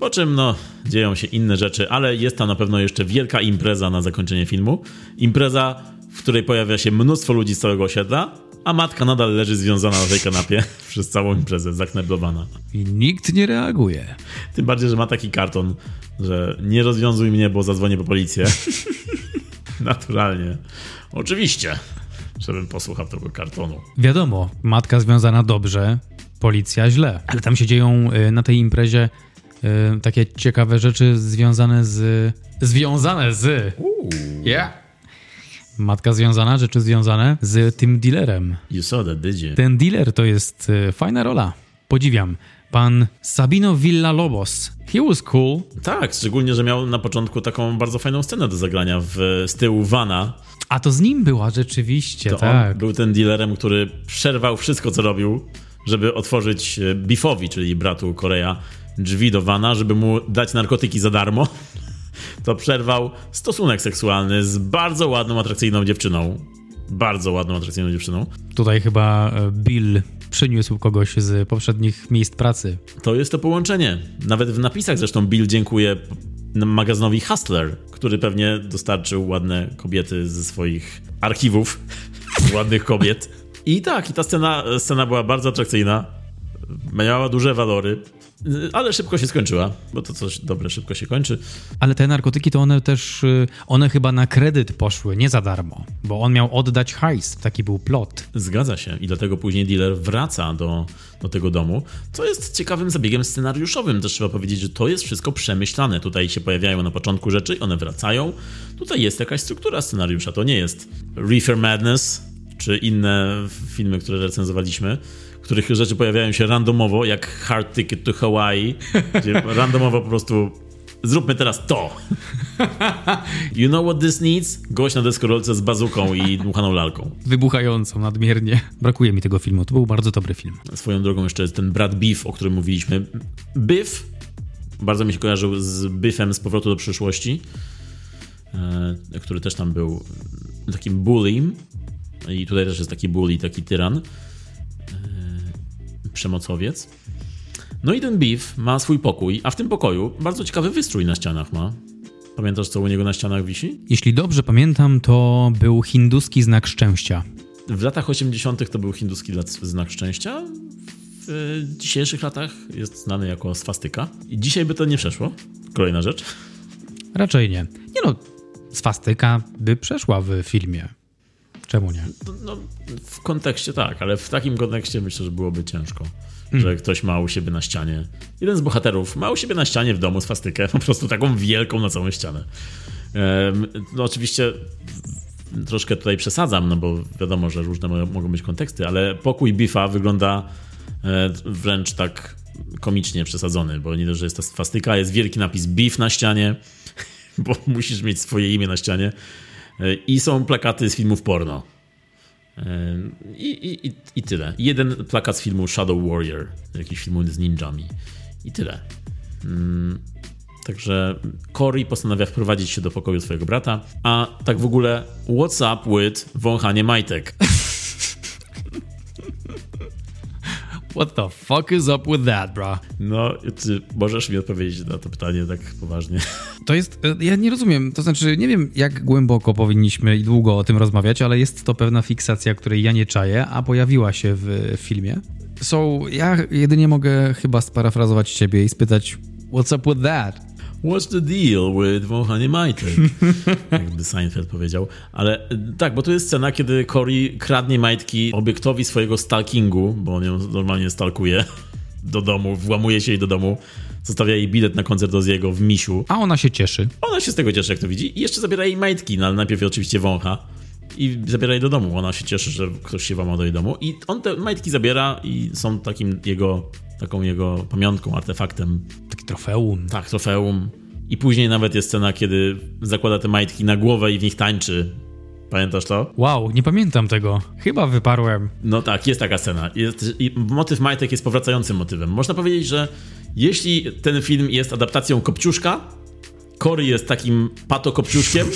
Po czym, no, dzieją się inne rzeczy, ale jest tam na pewno jeszcze wielka impreza na zakończenie filmu. Impreza, w której pojawia się mnóstwo ludzi z całego osiedla, a matka nadal leży związana na tej kanapie przez całą imprezę, zakneblowana. I nikt nie reaguje. Tym bardziej, że ma taki karton, że nie rozwiązuj mnie, bo zadzwonię po policję. Naturalnie. Oczywiście, żebym posłuchał tego kartonu. Wiadomo, matka związana dobrze, policja źle. Ale tam się dzieją y, na tej imprezie y, takie ciekawe rzeczy związane z... Związane z... Ooh. Yeah Matka związana, rzeczy związane z tym dealerem. You saw that, did you? Ten dealer to jest y, fajna rola. Podziwiam. Pan Sabino Villalobos. He was cool. Tak, szczególnie, że miał na początku taką bardzo fajną scenę do zagrania w, z tyłu vana. A to z nim była rzeczywiście, to tak. On był ten dealerem, który przerwał wszystko, co robił, żeby otworzyć y, Biffowi, czyli bratu Korea, drzwi do vana, żeby mu dać narkotyki za darmo to przerwał stosunek seksualny z bardzo ładną, atrakcyjną dziewczyną. Bardzo ładną, atrakcyjną dziewczyną. Tutaj chyba e, Bill przyniósł kogoś z poprzednich miejsc pracy. To jest to połączenie. Nawet w napisach zresztą Bill dziękuję magazynowi Hustler, który pewnie dostarczył ładne kobiety ze swoich archiwów ładnych kobiet. I tak, i ta scena, scena była bardzo atrakcyjna. Miała duże walory. Ale szybko się skończyła, bo to coś dobre szybko się kończy. Ale te narkotyki to one też, y, one chyba na kredyt poszły, nie za darmo, bo on miał oddać hajs, taki był plot. Zgadza się i dlatego później dealer wraca do, do tego domu, co jest ciekawym zabiegiem scenariuszowym. Też trzeba powiedzieć, że to jest wszystko przemyślane. Tutaj się pojawiają na początku rzeczy, one wracają. Tutaj jest jakaś struktura scenariusza, to nie jest Reefer Madness czy inne filmy, które recenzowaliśmy których rzeczy pojawiają się randomowo, jak Hard Ticket to Hawaii, gdzie randomowo po prostu zróbmy teraz to. You know what this needs? Gość na deskorolce z bazuką i dmuchaną lalką. Wybuchającą nadmiernie. Brakuje mi tego filmu. To był bardzo dobry film. Swoją drogą jeszcze jest ten brat Biff, o którym mówiliśmy. Biff bardzo mi się kojarzył z Biffem z Powrotu do przyszłości, e, który też tam był takim bullyim. I tutaj też jest taki bully, taki tyran przemocowiec. No i ten Beef ma swój pokój, a w tym pokoju bardzo ciekawy wystrój na ścianach ma. Pamiętasz, co u niego na ścianach wisi? Jeśli dobrze pamiętam, to był hinduski znak szczęścia. W latach 80. to był hinduski znak szczęścia. W dzisiejszych latach jest znany jako swastyka. I dzisiaj by to nie przeszło. Kolejna rzecz. Raczej nie. Nie no, swastyka by przeszła w filmie. Czemu nie? No, w kontekście tak, ale w takim kontekście myślę, że byłoby ciężko. Hmm. Że ktoś ma u siebie na ścianie. Jeden z bohaterów ma u siebie na ścianie w domu swastykę, po prostu taką wielką na całą ścianę. No oczywiście troszkę tutaj przesadzam, no bo wiadomo, że różne mogą być konteksty, ale pokój Bifa wygląda e, wręcz tak komicznie przesadzony, bo nie dość, że jest ta swastyka, jest wielki napis Beef na ścianie, bo musisz mieć swoje imię na ścianie. I są plakaty z filmów porno. I, i, i tyle. Jeden plakat z filmu Shadow Warrior, jakiś film z ninjami. I tyle. Mm. Także Cory postanawia wprowadzić się do pokoju swojego brata, a tak w ogóle what's up with wąchanie majtek? What the fuck is up with that, bro? No, czy możesz mi odpowiedzieć na to pytanie tak poważnie? To jest, e, ja nie rozumiem, to znaczy nie wiem jak głęboko powinniśmy i długo o tym rozmawiać, ale jest to pewna fiksacja, której ja nie czaję, a pojawiła się w filmie. So, ja jedynie mogę chyba sparafrazować ciebie i spytać, what's up with that? What's the deal with wąchanie majtek? Jakby Seinfeld powiedział. Ale e, tak, bo to jest scena, kiedy Cory kradnie majtki obiektowi swojego stalkingu, bo on ją normalnie stalkuje do domu, włamuje się jej do domu, zostawia jej bilet na koncert Oziego w Misiu. A ona się cieszy. Ona się z tego cieszy, jak to widzi i jeszcze zabiera jej majtki, no ale najpierw oczywiście wącha i zabiera jej do domu. Ona się cieszy, że ktoś się włamał do jej domu i on te majtki zabiera i są takim jego, taką jego pamiątką, artefaktem. Taki trofeum. Tak, trofeum. I później nawet jest scena, kiedy zakłada te majtki na głowę i w nich tańczy. Pamiętasz to? Wow, nie pamiętam tego. Chyba wyparłem. No tak, jest taka scena. Jest, motyw majtek jest powracającym motywem. Można powiedzieć, że jeśli ten film jest adaptacją Kopciuszka, Cory jest takim patokopciuszkiem,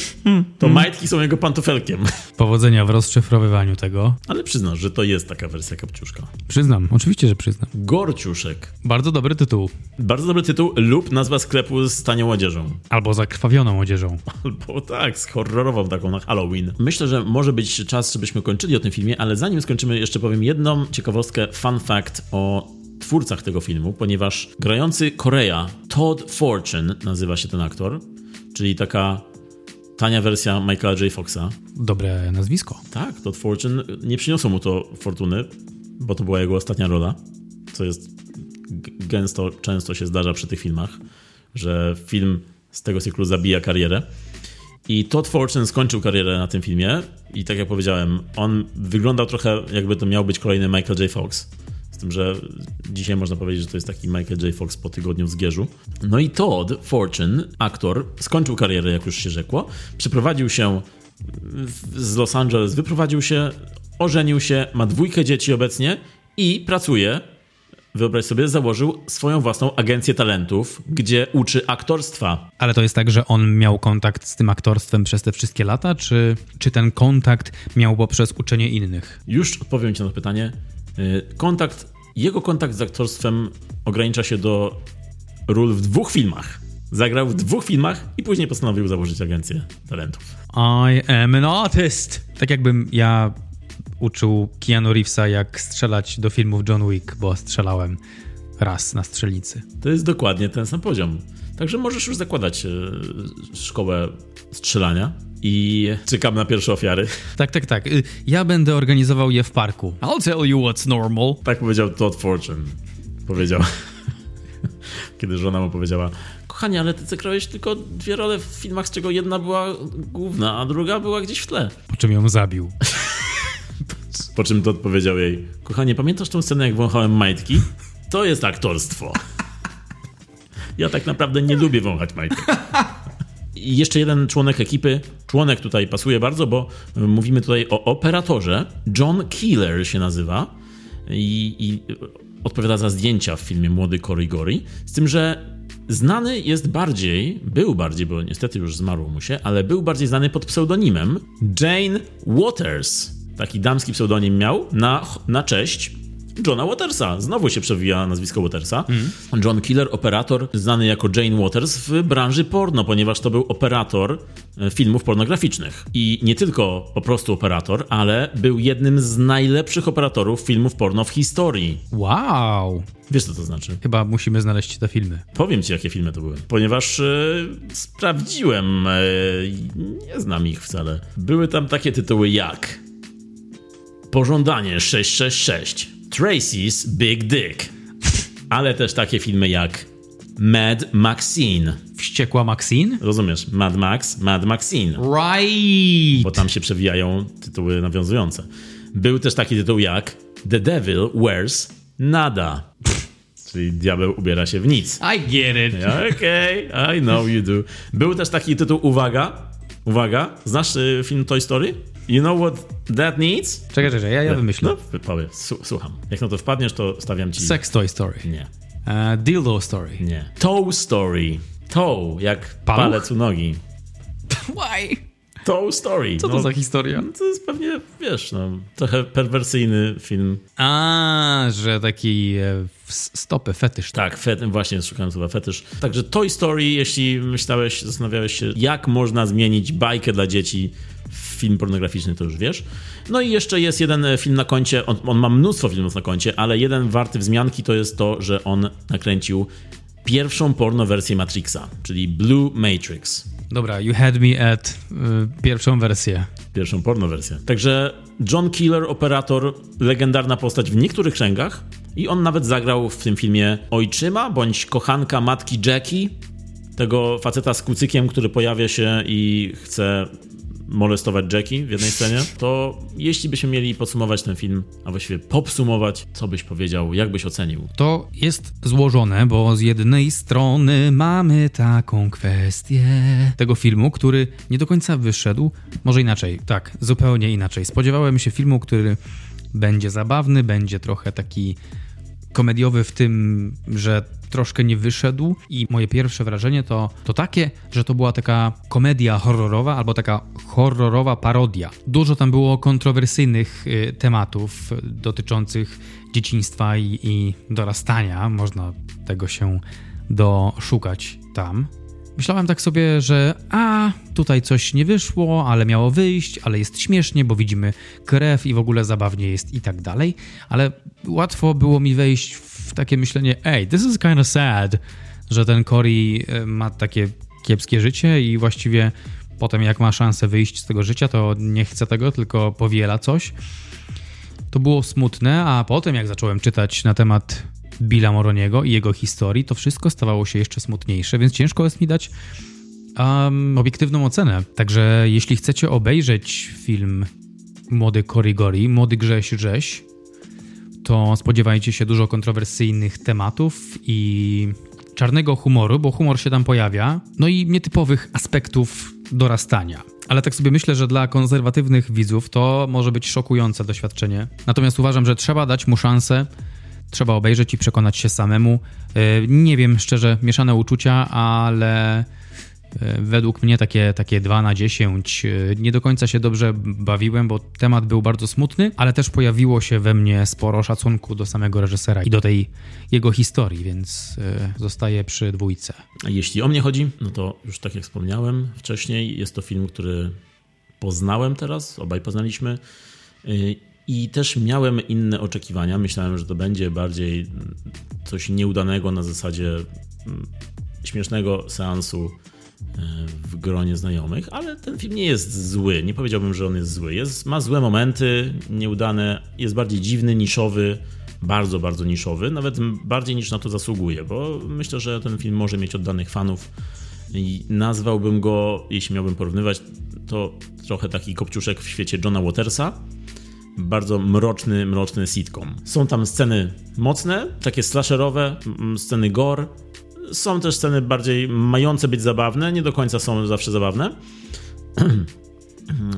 to majtki są jego pantofelkiem. Powodzenia w rozszyfrowywaniu tego. Ale przyznasz, że to jest taka wersja kopciuszka. Przyznam, oczywiście, że przyznam. Gorciuszek. Bardzo dobry tytuł. Bardzo dobry tytuł lub nazwa sklepu z tanią odzieżą. Albo zakrwawioną odzieżą. Albo tak, z horrorową taką na Halloween. Myślę, że może być czas, żebyśmy kończyli o tym filmie, ale zanim skończymy, jeszcze powiem jedną ciekawostkę, fun fact o twórcach tego filmu, ponieważ grający Korea, Todd Fortune nazywa się ten aktor, czyli taka tania wersja Michaela J. Foxa. Dobre nazwisko. Tak, Todd Fortune, nie przyniosło mu to fortuny, bo to była jego ostatnia rola, co jest gęsto, często się zdarza przy tych filmach, że film z tego cyklu zabija karierę. I Todd Fortune skończył karierę na tym filmie i tak jak powiedziałem, on wyglądał trochę jakby to miał być kolejny Michael J. Fox tym, że dzisiaj można powiedzieć, że to jest taki Michael J. Fox po tygodniu w Zgierzu. No i Todd Fortune, aktor, skończył karierę, jak już się rzekło, przeprowadził się z Los Angeles, wyprowadził się, ożenił się, ma dwójkę dzieci obecnie i pracuje wyobraź sobie, założył swoją własną agencję talentów, gdzie uczy aktorstwa. Ale to jest tak, że on miał kontakt z tym aktorstwem przez te wszystkie lata, czy, czy ten kontakt miał poprzez uczenie innych? Już odpowiem ci na to pytanie. Y, kontakt, jego kontakt z aktorstwem ogranicza się do ról w dwóch filmach. Zagrał w dwóch filmach i później postanowił założyć agencję talentów. I am an artist. Tak jakbym ja uczył Keanu Reevesa, jak strzelać do filmów John Wick, bo strzelałem raz na strzelnicy. To jest dokładnie ten sam poziom. Także możesz już zakładać e, szkołę strzelania i czekam na pierwsze ofiary. Tak, tak, tak. Y, ja będę organizował je w parku. I'll tell you what's normal. Tak powiedział Todd Fortune. Powiedział. Kiedy żona mu powiedziała, kochanie, ale ty zagrałeś tylko dwie role w filmach, z czego jedna była główna, a druga była gdzieś w tle. Po czym ją zabił. po czym Todd powiedział jej, kochanie, pamiętasz tą scenę, jak wąchałem majtki? To jest aktorstwo. Ja tak naprawdę nie lubię wąchać majtek. I jeszcze jeden członek ekipy. Członek tutaj pasuje bardzo, bo mówimy tutaj o operatorze. John Keeler się nazywa i, i odpowiada za zdjęcia w filmie Młody Cory Gory. Z tym, że znany jest bardziej, był bardziej, bo niestety już zmarł mu się, ale był bardziej znany pod pseudonimem Jane Waters. Taki damski pseudonim miał na, na cześć Johna Watersa. Znowu się przewija nazwisko Watersa. Mm. John Killer, operator znany jako Jane Waters w branży porno, ponieważ to był operator e, filmów pornograficznych. I nie tylko po prostu operator, ale był jednym z najlepszych operatorów filmów porno w historii. Wow! Wiesz, co to znaczy? Chyba musimy znaleźć te filmy. Powiem ci, jakie filmy to były. Ponieważ e, sprawdziłem, e, nie znam ich wcale. Były tam takie tytuły jak Pożądanie 666 Tracy's Big Dick. Ale też takie filmy jak Mad Maxine. Wściekła Maxine? Rozumiesz? Mad Max, Mad Maxine. Right! Bo tam się przewijają tytuły nawiązujące. Był też taki tytuł jak The Devil Wears Nada. Czyli diabeł ubiera się w nic. I get it. Okej, okay, I know you do. Był też taki tytuł, uwaga, uwaga, znasz y, film Toy Story? You know what that needs? Czekaj, czekaj, ja, ja wymyślę. No, powie, słucham. Jak na to wpadniesz, to stawiam ci... Sex Toy Story. Nie. Uh, dildo Story. Nie. Toe Story. Toe, jak Paluch? palec u nogi. Why? Toe Story. Co to no, za historia? To jest pewnie, wiesz, no, trochę perwersyjny film. A, że taki e, stopy, fetysz. Tak, fet, właśnie szukałem słowa fetysz. Także Toy Story, jeśli myślałeś, zastanawiałeś się, jak można zmienić bajkę dla dzieci film pornograficzny, to już wiesz. No i jeszcze jest jeden e, film na koncie, on, on ma mnóstwo filmów na koncie, ale jeden warty wzmianki to jest to, że on nakręcił pierwszą porno wersję Matrixa, czyli Blue Matrix. Dobra, you had me at y, pierwszą wersję. Pierwszą porno wersję. Także John Killer, operator, legendarna postać w niektórych kręgach i on nawet zagrał w tym filmie ojczyma bądź kochanka matki Jackie, tego faceta z kucykiem, który pojawia się i chce molestować Jackie w jednej scenie, to jeśli byśmy mieli podsumować ten film, a właściwie popsumować, co byś powiedział, jak byś ocenił? To jest złożone, bo z jednej strony mamy taką kwestię tego filmu, który nie do końca wyszedł. Może inaczej, tak, zupełnie inaczej. Spodziewałem się filmu, który będzie zabawny, będzie trochę taki komediowy w tym, że troszkę nie wyszedł i moje pierwsze wrażenie to, to takie, że to była taka komedia horrorowa albo taka horrorowa parodia. Dużo tam było kontrowersyjnych y, tematów dotyczących dzieciństwa i, i dorastania. Można tego się doszukać tam. Myślałem tak sobie, że a tutaj coś nie wyszło, ale miało wyjść, ale jest śmiesznie, bo widzimy krew i w ogóle zabawnie jest i tak dalej. Ale łatwo było mi wejść w takie myślenie, ej, this is kind of sad, że ten Cory e, ma takie kiepskie życie i właściwie potem jak ma szansę wyjść z tego życia, to nie chce tego, tylko powiela coś. To było smutne, a potem jak zacząłem czytać na temat Billa Moroniego i jego historii, to wszystko stawało się jeszcze smutniejsze, więc ciężko jest mi dać um, obiektywną ocenę. Także jeśli chcecie obejrzeć film Młody Korigori, Młody Grześ Rześ, to spodziewajcie się dużo kontrowersyjnych tematów i czarnego humoru, bo humor się tam pojawia, no i nietypowych aspektów dorastania. Ale tak sobie myślę, że dla konserwatywnych widzów to może być szokujące doświadczenie. Natomiast uważam, że trzeba dać mu szansę, trzeba obejrzeć i przekonać się samemu. Yy, Nie wiem, szczerze, mieszane uczucia, ale yy, według mnie takie, takie 2 na 10 yy, nie do końca się dobrze bawiłem, bo temat był bardzo smutny, ale też pojawiło się we mnie sporo szacunku do samego reżysera i do tej jego historii, więc zostaję przy dwójce. Jeśli o mnie chodzi, no to już tak jak wspomniałem wcześniej, jest to film, który poznałem teraz, obaj poznaliśmy. I też miałem inne oczekiwania. Myślałem, że to będzie bardziej coś nieudanego na zasadzie mm, śmiesznego seansu yy, w gronie znajomych, ale ten film nie jest zły. Nie powiedziałbym, że on jest zły. Jest, ma złe momenty, nieudane, jest bardziej dziwny, niszowy, bardzo, bardzo niszowy, nawet bardziej niż na to zasługuje, bo myślę, że ten film może mieć oddanych fanów i nazwałbym go, jeśli miałbym porównywać, to trochę taki kopciuszek w świecie Johna Watersa. Bardzo mroczny, mroczny sitcom. Są tam sceny mocne, takie slasherowe, m, sceny gore. Są też sceny bardziej mające być zabawne, nie do końca są zawsze zabawne.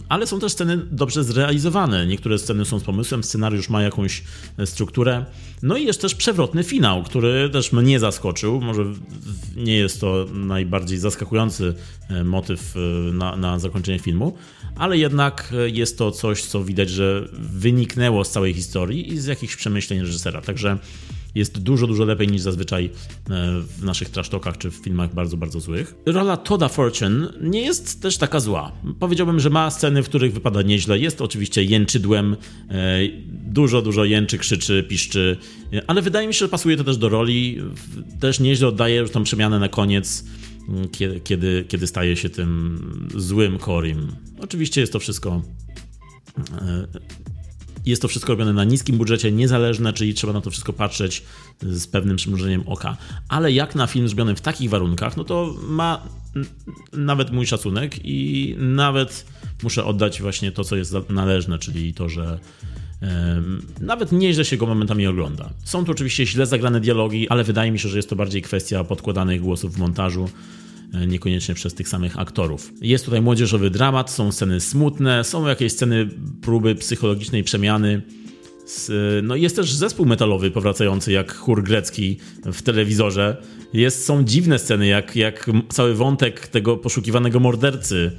Ale są też sceny dobrze zrealizowane. Niektóre sceny są z pomysłem, scenariusz ma jakąś e, strukturę. No i jest też przewrotny finał, który też mnie zaskoczył. Może nie jest to najbardziej zaskakujący e, motyw e, na, na zakończenie filmu, ale jednak jest to coś, co widać, że wyniknęło z całej historii i z jakichś przemyśleń reżysera. Także jest dużo, dużo lepiej niż zazwyczaj e, w naszych trasztokach czy w filmach bardzo, bardzo złych. Rola Toda Fortune nie jest też taka zła. Powiedziałbym, że ma sceny, w których wypada nieźle. Jest oczywiście jęczydłem, e, dużo, dużo jęczy, krzyczy, piszczy, e, ale wydaje mi się, że pasuje to też do roli. Też nieźle oddaje już tą przemianę na koniec, kiedy, kiedy, kiedy staje się tym złym Corim. Oczywiście jest to wszystko jest to wszystko robione na niskim budżecie, niezależne, czyli trzeba na to wszystko patrzeć z pewnym przymrużeniem oka. Ale jak na film zrobiony w takich warunkach, no to ma nawet mój szacunek i nawet muszę oddać właśnie to, co jest należne, czyli to, że nawet nieźle się go momentami ogląda. Są tu oczywiście źle zagrane dialogi, ale wydaje mi się, że jest to bardziej kwestia podkładanych głosów w montażu niekoniecznie przez tych samych aktorów. Jest tutaj młodzieżowy dramat, są sceny smutne, są jakieś sceny próby psychologicznej przemiany. No jest też zespół metalowy powracający jak chór grecki w telewizorze Jest, są dziwne sceny, jak, jak cały wątek tego poszukiwanego mordercy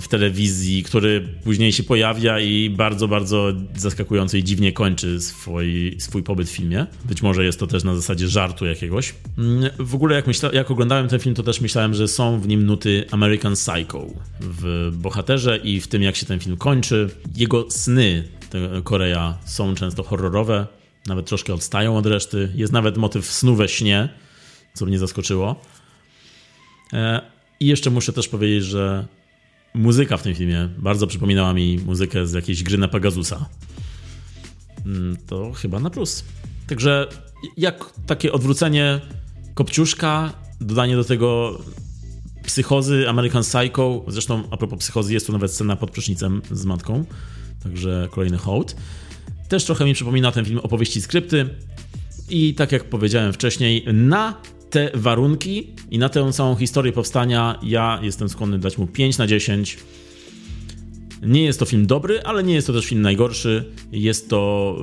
w telewizji, który później się pojawia i bardzo, bardzo zaskakująco i dziwnie kończy swój, swój pobyt w filmie. Być może jest to też na zasadzie żartu jakiegoś. Mm, w ogóle jak, myśla, jak oglądałem ten film, to też myślałem, że są w nim nuty American Psycho w bohaterze i w tym, jak się ten film kończy. Jego sny Korea są często horrorowe, nawet troszkę odstają od reszty. Jest nawet motyw snu we śnie, co mnie zaskoczyło. E, I jeszcze muszę też powiedzieć, że muzyka w tym filmie bardzo przypominała mi muzykę z jakiejś gry na Pegasusa. Mm, to chyba na plus. Także jak takie odwrócenie kopciuszka, dodanie do tego psychozy American Psycho, zresztą a propos psychozy jest tu nawet scena pod prysznicem z matką, także kolejny hołd. Też trochę mi przypomina ten film opowieści skrypty i tak jak powiedziałem wcześniej, na te warunki i na tę całą historię powstania ja jestem skłonny dać mu 5 na 10. Nie jest to film dobry, ale nie jest to też film najgorszy. Jest to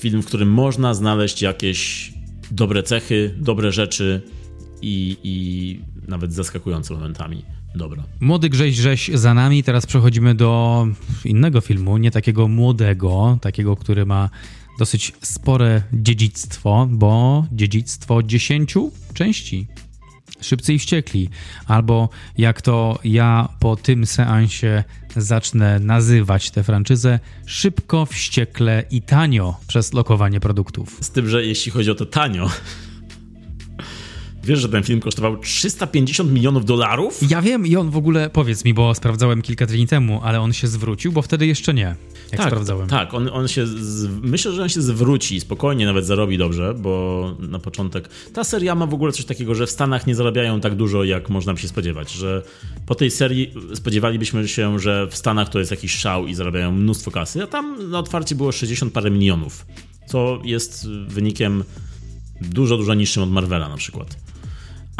film, w którym można znaleźć jakieś dobre cechy, dobre rzeczy i, i nawet zaskakujące momentami. Dobra. Młody Grześ Rześ za nami. Teraz przechodzimy do innego filmu, nie takiego młodego, takiego, który ma dosyć spore dziedzictwo, bo dziedzictwo dziesięciu części. Szybcy i wściekli, albo jak to ja po tym seansie zacznę nazywać tę franczyzę, szybko, wściekle i tanio przez lokowanie produktów. Z tym, że jeśli chodzi o to tanio, Wiesz, że ten film kosztował 350 milionów dolarów? Ja wiem i on w ogóle, powiedz mi, bo sprawdzałem kilka dni temu, ale on się zwrócił, bo wtedy jeszcze nie, jak tak, sprawdzałem. Tak, on, on się, z... myślę, że on się zwróci, spokojnie nawet zarobi dobrze, bo na początek, ta seria ma w ogóle coś takiego, że w Stanach nie zarabiają tak dużo, jak można by się spodziewać, że po tej serii spodziewalibyśmy się, że w Stanach to jest jakiś szał i zarabiają mnóstwo kasy, a tam na otwarcie było 60 parę milionów, co jest wynikiem dużo, dużo niższym od Marvela na przykład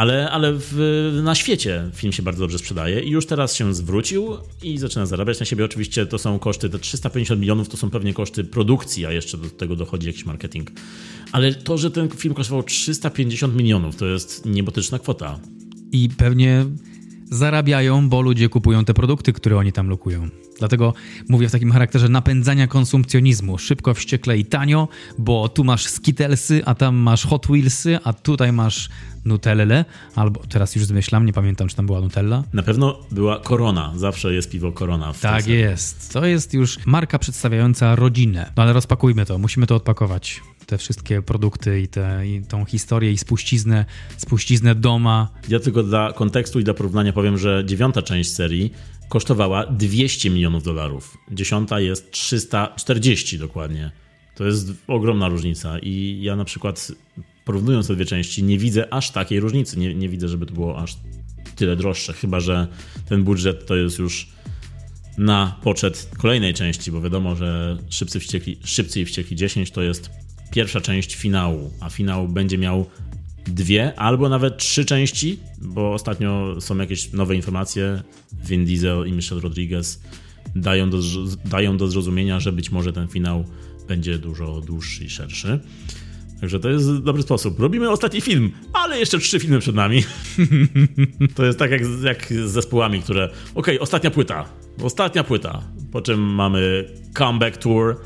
ale, ale w, na świecie film się bardzo dobrze sprzedaje i już teraz się zwrócił i zaczyna zarabiać na siebie. Oczywiście to są koszty, te 350 milionów to są pewnie koszty produkcji, a jeszcze do tego dochodzi jakiś marketing. Ale to, że ten film kosztował 350 milionów, to jest niebotyczna kwota. I pewnie zarabiają, bo ludzie kupują te produkty, które oni tam lokują. Dlatego mówię w takim charakterze napędzania konsumpcjonizmu. Szybko, wściekle i tanio, bo tu masz Skittlesy, a tam masz Hot Wheelsy, a tutaj masz Nutellę, albo teraz już zmyślam, nie pamiętam, czy tam była Nutella. Na pewno była Korona, zawsze jest piwo Korona. tak jest, to jest już marka przedstawiająca rodzinę. No ale rozpakujmy to, musimy to odpakować. Te wszystkie produkty i, te, i tą historię i spuściznę, spuściznę doma. Ja tylko dla kontekstu i dla porównania powiem, że dziewiąta część serii kosztowała 200 milionów dolarów. Dziesiąta jest 340 dokładnie. To jest ogromna różnica i ja na przykład porównując te dwie części nie widzę aż takiej różnicy. Nie, nie widzę, żeby to było aż tyle droższe, chyba że ten budżet to jest już na poczet kolejnej części, bo wiadomo, że Szybcy, Wściekli, Szybcy i Wściekli 10 to jest pierwsza część finału, a finał będzie miał dwie albo nawet trzy części, bo ostatnio są jakieś nowe informacje. Vin Diesel i Michelle Rodriguez dają do, dają do zrozumienia, że być może ten finał będzie dużo dłuższy i szerszy. Także to jest dobry sposób. Robimy ostatni film, ale jeszcze trzy filmy przed nami. to jest tak jak, jak z zespołami, które. Okej, okay, ostatnia płyta. Ostatnia płyta. Po czym mamy comeback tour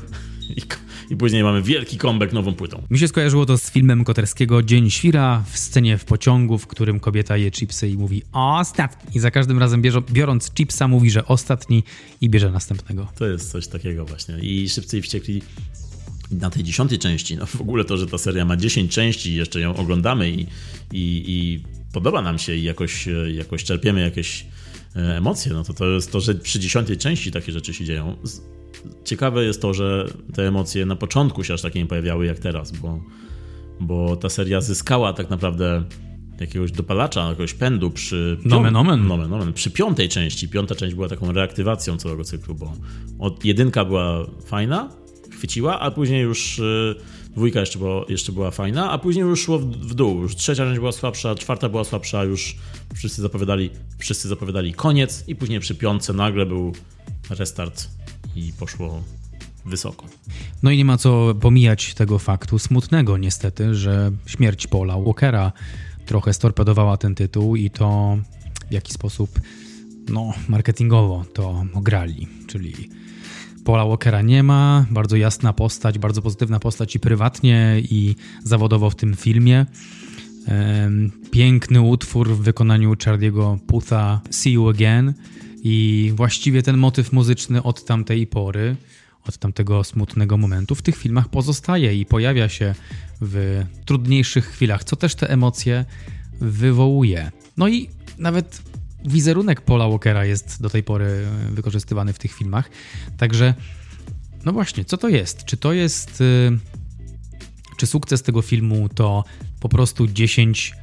i, i później mamy wielki comeback nową płytą. Mi się skojarzyło to z filmem Koterskiego Dzień Świra w scenie w pociągu, w którym kobieta je chipsy i mówi ostatni. I za każdym razem bierze, biorąc chipsa mówi, że ostatni i bierze następnego. To jest coś takiego właśnie. I Szybcy i Wściekli na tej dziesiątej części, no w ogóle to, że ta seria ma 10 części i jeszcze ją oglądamy i, i, i podoba nam się i jakoś, jakoś czerpiemy jakieś e, emocje, no to to jest to, że przy dziesiątej części takie rzeczy się dzieją. Ciekawe jest to, że te emocje na początku się aż takie nie pojawiały jak teraz, bo, bo ta seria zyskała tak naprawdę jakiegoś dopalacza, jakiegoś pędu przy... Nomen, omen. Nomen, omen. Przy piątej części. Piąta część była taką reaktywacją całego cyklu, bo od, jedynka była fajna, chwyciła, a później już y, dwójka jeszcze, było, jeszcze była fajna, a później już szło w, w dół. Już trzecia część była słabsza, czwarta była słabsza, już wszyscy zapowiadali, wszyscy zapowiadali koniec i później przy piątce nagle był restart i poszło wysoko. No i nie ma co pomijać tego faktu smutnego niestety, że śmierć Paula Walkera trochę storpedowała ten tytuł i to w jaki sposób no, marketingowo to ograli, czyli Paula Walkera nie ma, bardzo jasna postać, bardzo pozytywna postać i prywatnie, i zawodowo w tym filmie. Piękny utwór w wykonaniu Charlie'ego Putha See You Again i właściwie ten motyw muzyczny od tamtej pory, od tamtego smutnego momentu w tych filmach pozostaje i pojawia się w trudniejszych chwilach, co też te emocje wywołuje. No i nawet wizerunek Paula Walkera jest do tej pory wykorzystywany w tych filmach. Także, no właśnie, co to jest? Czy to jest. Y, czy sukces tego filmu to po prostu 10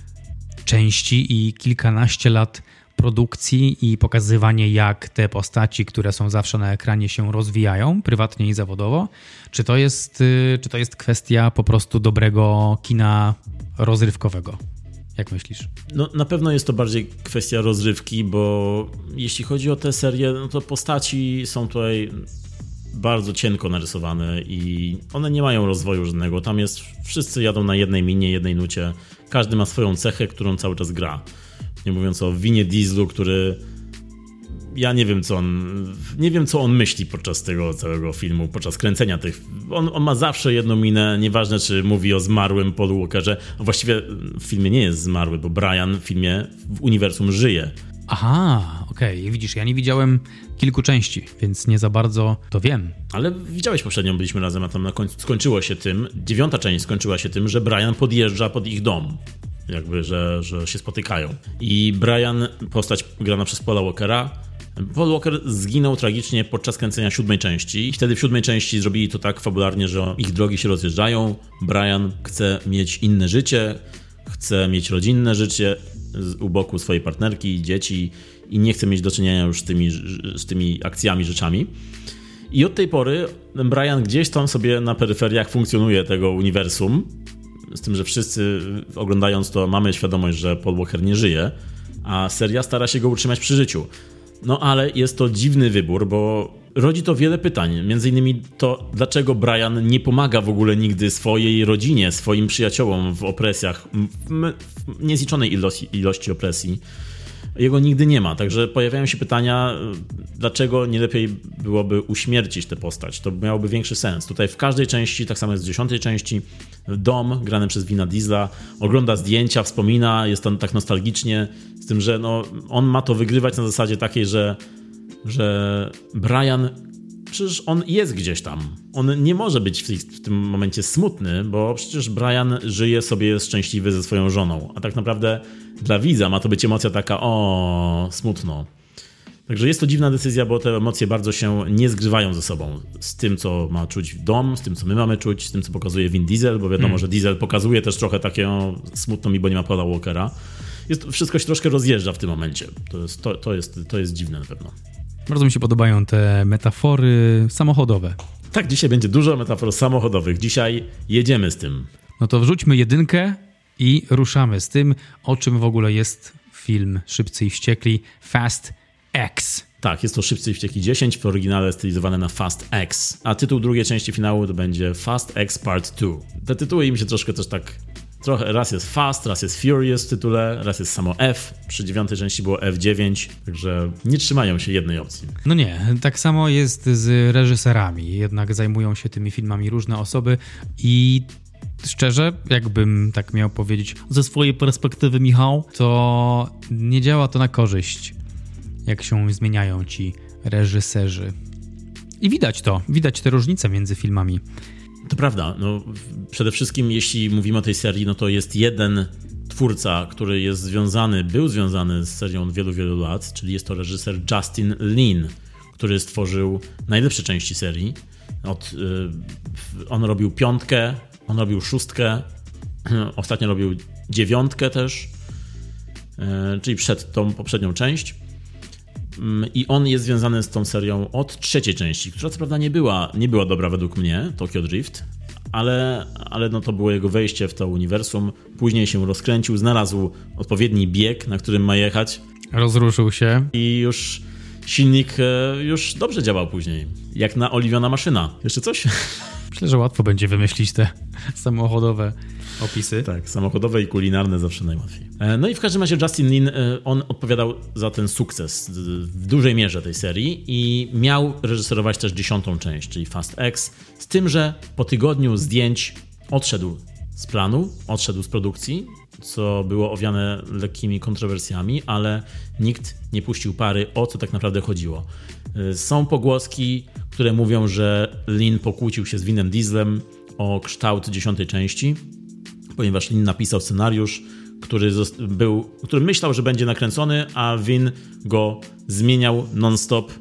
części i kilkanaście lat produkcji i pokazywanie, jak te postaci, które są zawsze na ekranie, się rozwijają prywatnie i zawodowo? Czy to jest, y, czy to jest kwestia po prostu dobrego kina rozrywkowego? Jak myślisz? No, na pewno jest to bardziej kwestia rozrywki, bo jeśli chodzi o tę serię, no to postaci są tutaj bardzo cienko narysowane i one nie mają rozwoju żadnego. Tam jest, wszyscy jadą na jednej minie, jednej nucie. Każdy ma swoją cechę, którą cały czas gra. Nie mówiąc o winie Dieslu, który ja nie wiem, co on, nie wiem, co on myśli podczas tego całego filmu, podczas kręcenia tych. On, on ma zawsze jedną minę, nieważne czy mówi o zmarłym Paulu Walkerze. Właściwie w filmie nie jest zmarły, bo Brian w filmie w uniwersum żyje. Aha, okej. Okay. Widzisz, ja nie widziałem kilku części, więc nie za bardzo to wiem. Ale widziałeś poprzednią, byliśmy razem, a tam na końcu skończyło się tym, dziewiąta część skończyła się tym, że Brian podjeżdża pod ich dom jakby, że, że się spotykają. I Brian, postać grana przez Paula Walkera, Paul Walker zginął tragicznie podczas kręcenia siódmej części i wtedy w siódmej części zrobili to tak fabularnie, że ich drogi się rozjeżdżają. Brian chce mieć inne życie, chce mieć rodzinne życie u boku swojej partnerki i dzieci i nie chce mieć do czynienia już z tymi, z tymi akcjami, rzeczami. I od tej pory Brian gdzieś tam sobie na peryferiach funkcjonuje tego uniwersum, z tym, że wszyscy oglądając to mamy świadomość, że Paul Walker nie żyje, a seria stara się go utrzymać przy życiu. No ale jest to dziwny wybór, bo rodzi to wiele pytań. Między innymi to, dlaczego Brian nie pomaga w ogóle nigdy swojej rodzinie, swoim przyjaciołom w opresjach, w niezliczonej ilości, ilości opresji. Jego nigdy nie ma, także pojawiają się pytania, dlaczego nie lepiej byłoby uśmiercić tę postać. To miałoby większy sens. Tutaj w każdej części, tak samo jest w dziesiątej części, dom grany przez Wina Diesla, ogląda zdjęcia, wspomina, jest on tak nostalgicznie, z tym, że no, on ma to wygrywać na zasadzie takiej, że, że Brian przecież on jest gdzieś tam. On nie może być w, tym momencie smutny, bo przecież Brian żyje sobie szczęśliwy ze swoją żoną. A tak naprawdę dla widza ma to być emocja taka, o, smutno. Także jest to dziwna decyzja, bo te emocje bardzo się nie zgrywają ze sobą. Z tym, co ma czuć dom, z tym, co my mamy czuć, z tym, co pokazuje Vin Diesel, bo wiadomo, mm. że Diesel pokazuje też trochę takie o, smutno mi, bo nie ma Paula Walkera. Jest, wszystko się troszkę rozjeżdża w tym momencie. To jest, to, to, jest, to jest dziwne na pewno. Bardzo mi się podobają te metafory samochodowe. Tak, dzisiaj będzie dużo metafor samochodowych. Dzisiaj jedziemy z tym. No to wrzućmy jedynkę i ruszamy z tym, o czym w ogóle jest film Szybcy i Wściekli Fast X. Tak, jest to Szybcy i Wściekli 10, w oryginale stylizowane na Fast X, a tytuł drugiej części finału to będzie Fast X Part 2. Te tytuły im się troszkę też tak Trochę, raz jest Fast, raz jest Furious w tytule, raz jest samo F. Przy dziewiątej części było F9, także nie trzymają się jednej opcji. No nie, tak samo jest z reżyserami. Jednak zajmują się tymi filmami różne osoby i szczerze, jakbym tak miał powiedzieć ze swojej perspektywy, Michał, to nie działa to na korzyść, jak się zmieniają ci reżyserzy. I widać to, widać te różnice między filmami. To prawda. No, przede wszystkim, jeśli mówimy o tej serii, no to jest jeden twórca, który jest związany, był związany z serią od wielu, wielu lat, czyli jest to reżyser Justin Lin, który stworzył najlepsze części serii. Od, y, on robił piątkę, on robił szóstkę, ostatnio robił dziewiątkę też, y, czyli przed tą poprzednią część. Mm, I on jest związany z tą serią od trzeciej części, która co prawda nie była, nie była dobra według mnie, Tokyo Drift, ale, ale no to było jego wejście w to uniwersum. Później się rozkręcił, znalazł odpowiedni bieg, na którym ma jechać. Rozruszył się. I już silnik e, już dobrze działał później. Jak na oliwiona maszyna. Jeszcze coś? Myślę, że łatwo będzie wymyślić te samochodowe opisy. Tak, samochodowe i kulinarne zawsze najłatwiej. E, no i w każdym razie Justin Lin, e, on odpowiadał za ten sukces w dużej mierze tej serii i miał reżyserować też dziesiątą część, czyli Fast X, z tym, że po tygodniu zdjęć odszedł z planu, odszedł z produkcji, co było owiane lekkimi kontrowersjami, ale nikt nie puścił pary, o co tak naprawdę chodziło. E, są pogłoski, które mówią, że Lin pokłócił się z Winem Dieslem o kształt dziesiątej części, ponieważ Lin napisał scenariusz, który, był, który myślał, że będzie nakręcony, a Win go zmieniał non-stop.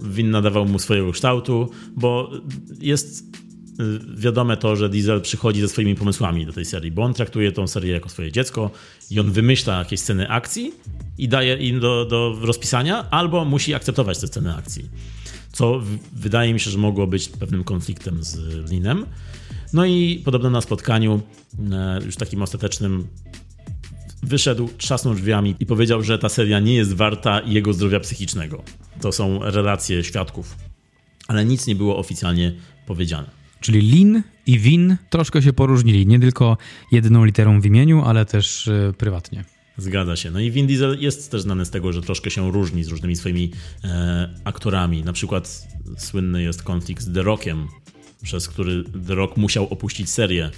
Win nadawał mu swojego kształtu, bo jest y, wiadome to, że Diesel przychodzi ze swoimi pomysłami do tej serii, bo on traktuje tą serię jako swoje dziecko i on wymyśla jakieś sceny akcji i daje im do, do rozpisania, albo musi akceptować te sceny akcji. Co wydaje mi się, że mogło być pewnym konfliktem z Linem. No i podobno na spotkaniu, e, już takim ostatecznym, wyszedł, trzasnął drzwiami i powiedział, że ta seria nie jest warta jego zdrowia psychicznego. To są relacje świadków, ale nic nie było oficjalnie powiedziane. Czyli Lin i Win troszkę się poróżnili, nie tylko jedną literą w imieniu, ale też yy, prywatnie. Zgadza się. No i Vin Diesel jest też znany z tego, że troszkę się różni z różnymi swoimi e, aktorami. Na przykład słynny jest konflikt z The Rockiem, przez który The Rock musiał opuścić serię.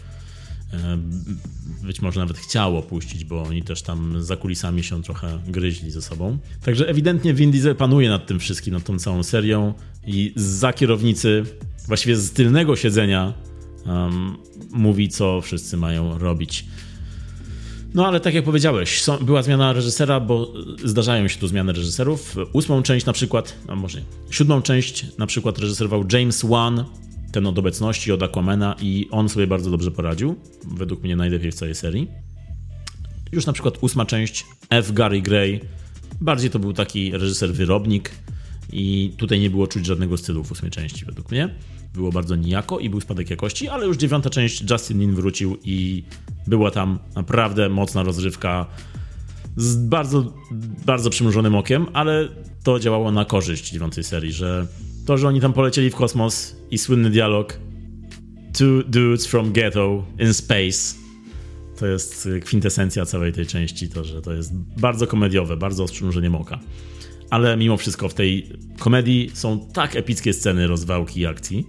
E, być może nawet chciał opuścić, bo oni też tam za kulisami się trochę gryźli ze sobą. Także ewidentnie Vin Diesel panuje nad tym wszystkim, nad tą całą serią i za kierownicy, właściwie z tylnego siedzenia um, mówi, co wszyscy mają robić. No ale tak jak powiedziałeś, są, była zmiana reżysera, bo zdarzają się tu zmiany reżyserów. Ósmą część na przykład, a może nie, siódmą część na przykład reżyserował James Wan, ten od obecności, od Aquamana i on sobie bardzo dobrze poradził. Według mnie najlepiej w całej serii. Już na przykład ósma część, F. Gary Gray, bardziej to był taki reżyser wyrobnik i tutaj nie było czuć żadnego stylu w ósmej części według mnie. Było bardzo nijako i był spadek jakości, ale już dziewiąta część Justin Lin wrócił i była tam naprawdę mocna rozrywka z bardzo, bardzo przymrużonym okiem, ale to działało na korzyść dziewiątej serii, że to, że oni tam polecieli w kosmos i słynny dialog Two dudes from ghetto in space to jest kwintesencja całej tej części, to, że to jest bardzo komediowe, bardzo z przymrużeniem oka. Ale mimo wszystko w tej komedii są tak epickie sceny rozwałki i akcji,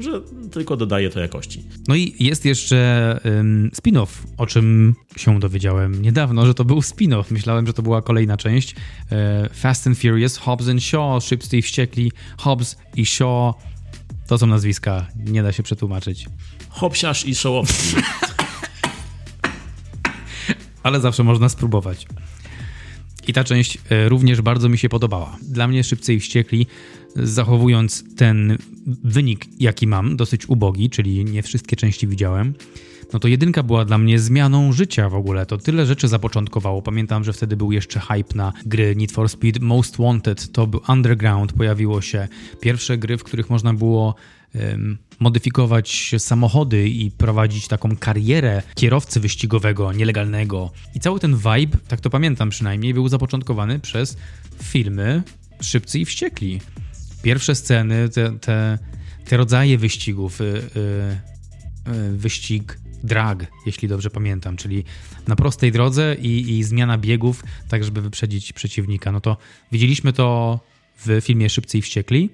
że tylko dodaje to jakości. No i jest jeszcze um, spin-off, o czym się dowiedziałem niedawno, że to był spin-off. Myślałem, że to była kolejna część. E, Fast and Furious, Hobbs and Shaw, Szybcy i Wściekli, Hobbs i Shaw. To są nazwiska, nie da się przetłumaczyć. Hopsiarz i Showowski. Ale zawsze można spróbować. I ta część e, również bardzo mi się podobała. Dla mnie Szybcy i Wściekli zachowując ten wynik, jaki mam, dosyć ubogi, czyli nie wszystkie części widziałem, no to jedynka była dla mnie zmianą życia w ogóle. To tyle rzeczy zapoczątkowało. Pamiętam, że wtedy był jeszcze hype na gry Need for Speed Most Wanted, to był Underground, pojawiło się pierwsze gry, w których można było modyfikować samochody i prowadzić taką karierę kierowcy wyścigowego, nielegalnego. I cały ten vibe, tak to pamiętam przynajmniej, był zapoczątkowany przez filmy Szybcy i Wściekli pierwsze sceny, te, te, te rodzaje wyścigów, y, y, y, wyścig drag, jeśli dobrze pamiętam, czyli na prostej drodze i, i, zmiana biegów, tak żeby wyprzedzić przeciwnika. No to widzieliśmy to w filmie Szybcy i Wściekli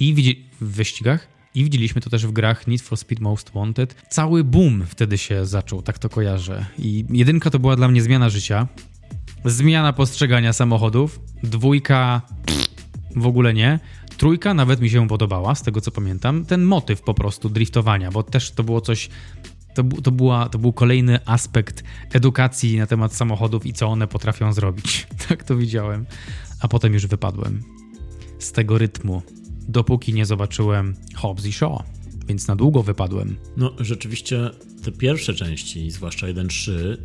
i w wyścigach i widzieliśmy to też w grach Need for Speed Most Wanted. Cały boom wtedy się zaczął, tak to kojarzę. I jedynka to była dla mnie zmiana życia, zmiana postrzegania samochodów, dwójka w ogóle nie. Trójka nawet mi się podobała, z tego co pamiętam. Ten motyw po prostu driftowania, bo też to było coś. To, to, była, to był kolejny aspekt edukacji na temat samochodów i co one potrafią zrobić. Tak to widziałem. A potem już wypadłem z tego rytmu, dopóki nie zobaczyłem Hobbs i Shaw, więc na długo wypadłem. No, rzeczywiście te pierwsze części, zwłaszcza 1.3,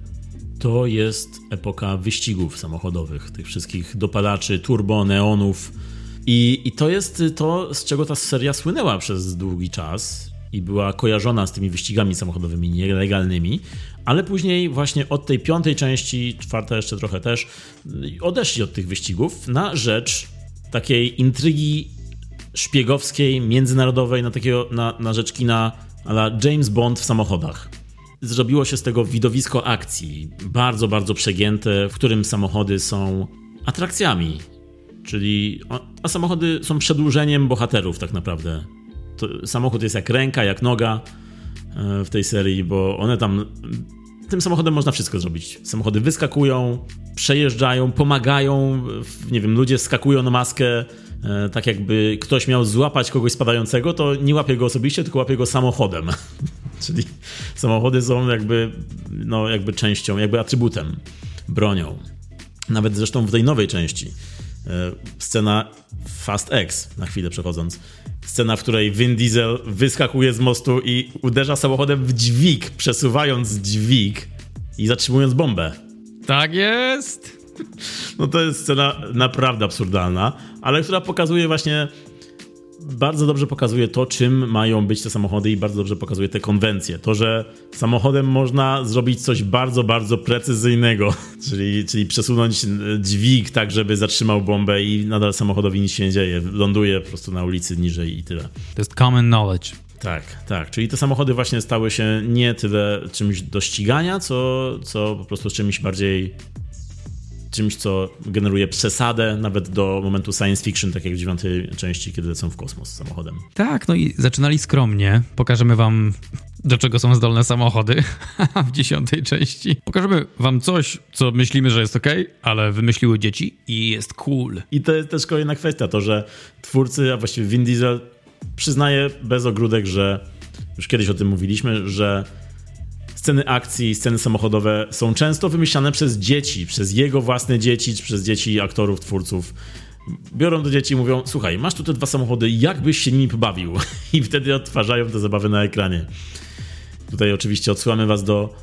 to jest epoka wyścigów samochodowych, tych wszystkich dopalaczy, turbo, neonów i, I to jest to, z czego ta seria słynęła przez długi czas i była kojarzona z tymi wyścigami samochodowymi nielegalnymi, ale później właśnie od tej piątej części, czwarta jeszcze trochę też, odeszli od tych wyścigów na rzecz takiej intrygi szpiegowskiej, międzynarodowej na, takiego, na, na rzecz kina ale James Bond w samochodach. Zrobiło się z tego widowisko akcji, bardzo, bardzo przegięte, w którym samochody są atrakcjami. Czyli, a samochody są przedłużeniem bohaterów tak naprawdę. To samochód jest jak ręka, jak noga e, w tej serii, bo one tam tym samochodem można wszystko zrobić. Samochody wyskakują, przejeżdżają, pomagają, nie wiem, ludzie skakują na maskę, e, tak jakby ktoś miał złapać kogoś spadającego, to nie łapie go osobiście, tylko łapie go samochodem. Czyli samochody są jakby, no, jakby częścią, jakby atrybutem, bronią. Nawet zresztą w tej nowej części. E, scena Fast X, na chwilę przechodząc. Scena, w której Vin Diesel wyskakuje z mostu i uderza samochodem w dźwig, przesuwając dźwig i zatrzymując bombę. Tak jest! No to jest scena naprawdę absurdalna, ale która pokazuje właśnie bardzo dobrze pokazuje to, czym mają być te samochody i bardzo dobrze pokazuje te konwencje. To, że samochodem można zrobić coś bardzo, bardzo precyzyjnego, czyli, czyli przesunąć dźwig tak, żeby zatrzymał bombę i nadal samochodowi nic się nie dzieje. Ląduje po prostu na ulicy niżej i tyle. To jest common knowledge. Tak, tak. Czyli te samochody właśnie stały się nie tyle czymś do ścigania, co, co po prostu czymś bardziej czymś, co generuje przesadę nawet do momentu science fiction, tak jak w dziewiątej części, kiedy lecą w kosmos samochodem. Tak, no i zaczynali skromnie. Pokażemy wam do czego są zdolne samochody w dziesiątej części. Pokażemy wam coś, co myślimy, że jest ok, ale wymyśliły dzieci i jest cool. I to jest też kolejna kwestia, to że twórcy, a właściwie Vin Diesel przyznaje bez ogródek, że już kiedyś o tym mówiliśmy, że sceny akcji, sceny samochodowe są często wymyślane przez dzieci, przez jego własne dzieci, czy przez dzieci aktorów, twórców. Biorą do dzieci i mówią: Słuchaj, masz tu te dwa samochody, jak byś się nimi pobawił? I wtedy odtwarzają te zabawy na ekranie. Tutaj oczywiście odsyłamy Was do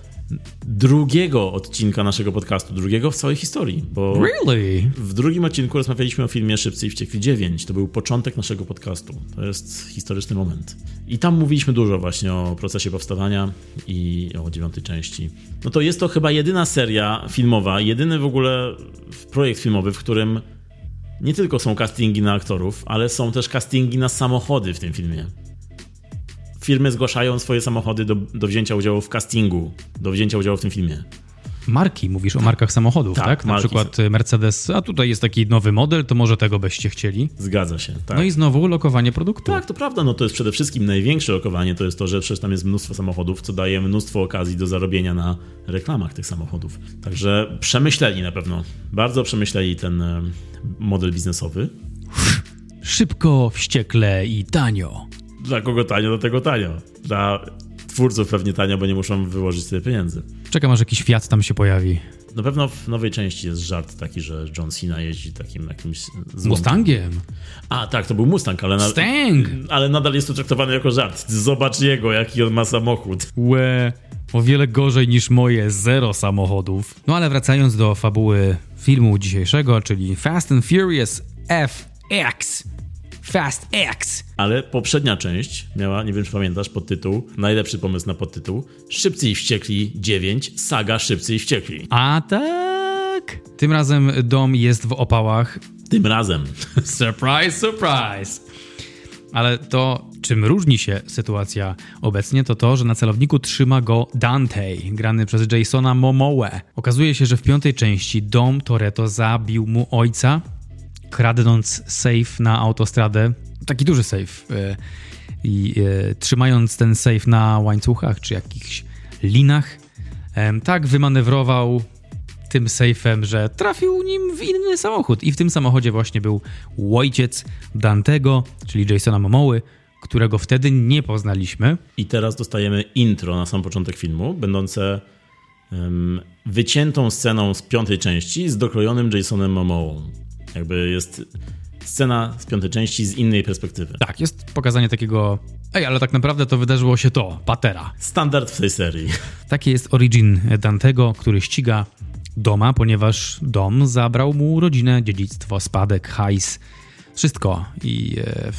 drugiego odcinka naszego podcastu, drugiego w całej historii. Bo really? W drugim odcinku rozmawialiśmy o filmie Szybcy i Wściekli 9. To był początek naszego podcastu. To jest historyczny moment. I tam mówiliśmy dużo właśnie o procesie powstawania i o dziewiątej części. No to jest to chyba jedyna seria filmowa, jedyny w ogóle projekt filmowy, w którym nie tylko są castingi na aktorów, ale są też castingi na samochody w tym filmie firmy zgłaszają swoje samochody do, do wzięcia udziału w castingu, do wzięcia udziału w tym filmie. Marki, mówisz o markach samochodów, tak? tak? Na marki. przykład Mercedes, a tutaj jest taki nowy model, to może tego byście chcieli. Zgadza się, tak. No i znowu lokowanie produktu. Tak, to prawda, no to jest przede wszystkim największe lokowanie, to jest to, że przecież tam jest mnóstwo samochodów, co daje mnóstwo okazji do zarobienia na reklamach tych samochodów. Także przemyśleli na pewno, bardzo przemyśleli ten e, model biznesowy. Szybko, wściekle i tanio. Dla kogo tanio, do tego tanio. Dla twórców pewnie tanio, bo nie muszą wyłożyć sobie pieniędzy. Czekam, aż jakiś Fiat tam się pojawi. Na pewno w nowej części jest żart taki, że John Cena jeździ takim jakimś... Mustangiem. A, tak, to był Mustang, ale... Stang! Ale nadal jest to traktowane jako żart. Zobacz jego, jaki on ma samochód. Łe, o wiele gorzej niż moje zero samochodów. No ale wracając do fabuły filmu dzisiejszego, czyli Fast and Furious FX. Fast X. Ale poprzednia część miała, nie wiem czy pamiętasz, podtytuł, najlepszy pomysł na podtytuł, Szybcy i Wściekli 9, saga Szybcy i Wściekli. A tak? Tym razem dom jest w opałach. Tym razem. surprise, surprise. Ale to, czym różni się sytuacja obecnie, to to, że na celowniku trzyma go Dante, grany przez Jasona Momoe. Okazuje się, że w piątej części Dom Toretto zabił mu ojca, kradnąc safe na autostradę, taki duży safe, e, i e, trzymając ten safe na łańcuchach czy jakichś linach, tak wymanewrował tym sejfem, że trafił nim w inny samochód. I w tym samochodzie właśnie był ojciec Dantego, czyli Jasona Momoły, którego wtedy nie poznaliśmy. I teraz dostajemy intro na sam początek filmu, będące um, wyciętą sceną z piątej części z dokrojonym Jasonem Momołą. Jakby jest scena z piątej części z innej perspektywy. Tak, jest pokazanie takiego. Ej, ale tak naprawdę to wydarzyło się to, patera. Standard w tej serii. Taki jest origin Dantego, który ściga doma, ponieważ dom zabrał mu rodzinę, dziedzictwo, spadek, hajs, wszystko. I e,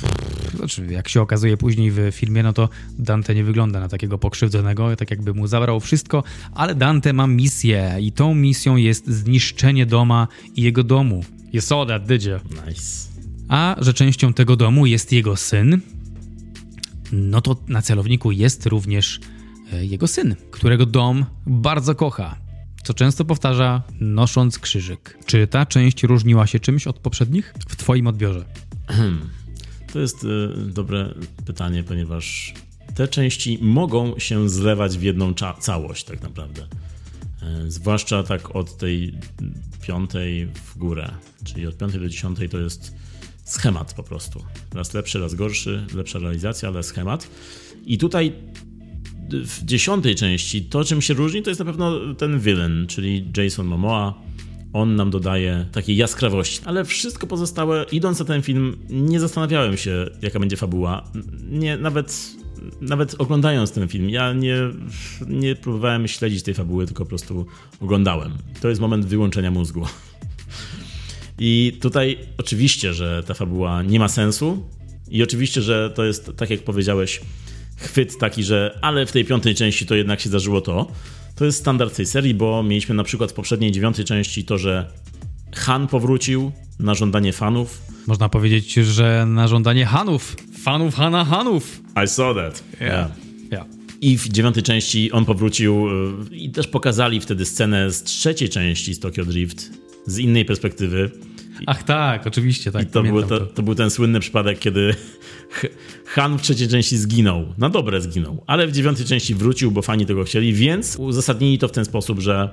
znaczy, jak się okazuje później w filmie, no to Dante nie wygląda na takiego pokrzywdzonego, tak jakby mu zabrał wszystko, ale Dante ma misję i tą misją jest zniszczenie doma i jego domu. You saw that, did you? Nice. a że częścią tego domu jest jego syn, no to na celowniku jest również e, jego syn, którego dom bardzo kocha, co często powtarza, nosząc krzyżyk. Czy ta część różniła się czymś od poprzednich w Twoim odbiorze? To jest y, dobre pytanie, ponieważ te części mogą się zlewać w jedną całość, tak naprawdę. Y, zwłaszcza tak od tej piątej w górę, czyli od piątej do dziesiątej to jest schemat po prostu. Raz lepszy, raz gorszy, lepsza realizacja, ale schemat. I tutaj w dziesiątej części to, czym się różni, to jest na pewno ten villain, czyli Jason Momoa. On nam dodaje takiej jaskrawości, ale wszystko pozostałe, idąc na ten film, nie zastanawiałem się, jaka będzie fabuła. Nie, nawet, nawet oglądając ten film, ja nie, nie próbowałem śledzić tej fabuły, tylko po prostu oglądałem. To jest moment wyłączenia mózgu. I tutaj oczywiście, że ta fabuła nie ma sensu i oczywiście, że to jest, tak jak powiedziałeś, chwyt taki, że ale w tej piątej części to jednak się zdarzyło to. To jest standard tej serii, bo mieliśmy na przykład w poprzedniej dziewiątej części to, że Han powrócił na żądanie fanów. Można powiedzieć, że na żądanie Hanów. Fanów Hana Hanów. I saw that. Yeah. yeah. yeah. I w dziewiątej części on powrócił y, i też pokazali wtedy scenę z trzeciej części z Tokyo Drift z innej perspektywy. Ach tak, oczywiście, tak. I to, był, to, to był ten słynny przypadek, kiedy Han w trzeciej części zginął. Na dobre zginął, ale w dziewiątej części wrócił, bo fani tego chcieli, więc uzasadnili to w ten sposób, że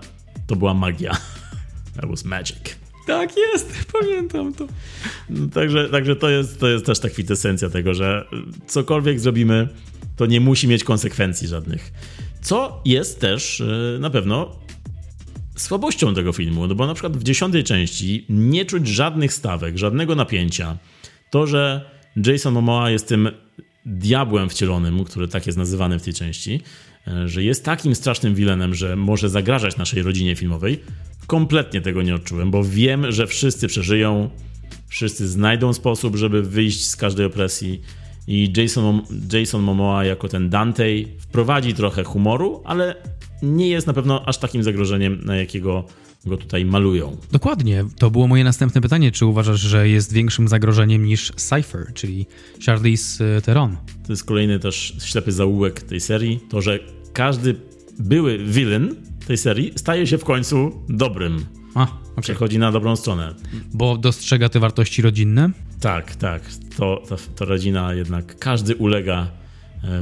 to była magia. That was magic. Tak jest, pamiętam to. No, także także to, jest, to jest też ta kwintesencja tego, że cokolwiek zrobimy, to nie musi mieć konsekwencji żadnych. Co jest też y, na pewno słabością tego filmu, no bo na przykład w dziesiątej części nie czuć żadnych stawek, żadnego napięcia. To, że Jason Momoa jest tym diabłem wcielonym, który tak jest nazywany w tej części, e, że jest takim strasznym wilenem, że może zagrażać naszej rodzinie filmowej, kompletnie tego nie odczułem, bo wiem, że wszyscy przeżyją, wszyscy znajdą sposób, żeby wyjść z każdej opresji i Jason, Jason Momoa jako ten Dante wprowadzi trochę humoru, ale nie jest na pewno aż takim zagrożeniem, na jakiego go tutaj malują. Dokładnie. To było moje następne pytanie. Czy uważasz, że jest większym zagrożeniem niż Cypher, czyli Charlize Theron? To jest kolejny też ślepy zaułek tej serii. To, że każdy były villain tej serii staje się w końcu dobrym. A, okay. Przechodzi na dobrą stronę. Bo dostrzega te wartości rodzinne? Tak, tak. To, to, to rodzina jednak, każdy ulega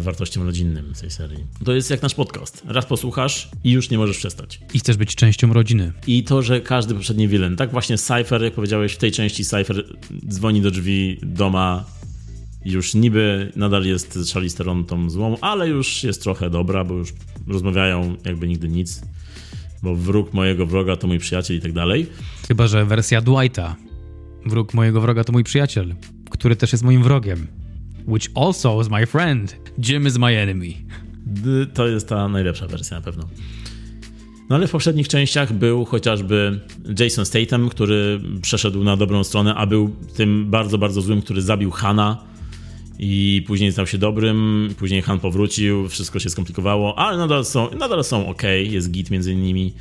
wartościom rodzinnym tej serii. To jest jak nasz podcast. Raz posłuchasz i już nie możesz przestać. I chcesz być częścią rodziny. I to, że każdy poprzedni wilen. Tak właśnie Cypher, jak powiedziałeś, w tej części Cypher dzwoni do drzwi doma już niby nadal jest Charlize Theron tą złą, ale już jest trochę dobra, bo już rozmawiają jakby nigdy nic. Bo wróg mojego wroga to mój przyjaciel i tak dalej. Chyba, że wersja Dwighta. Wróg mojego wroga to mój przyjaciel, który też jest moim wrogiem which also is my friend. Jim is my enemy. To jest ta najlepsza wersja na pewno. No ale w poprzednich częściach był chociażby Jason Statham, który przeszedł na dobrą stronę, a był tym bardzo, bardzo złym, który zabił Hana i później stał się dobrym, później Han powrócił, wszystko się skomplikowało, ale nadal są, nadal są ok, jest git między nimi.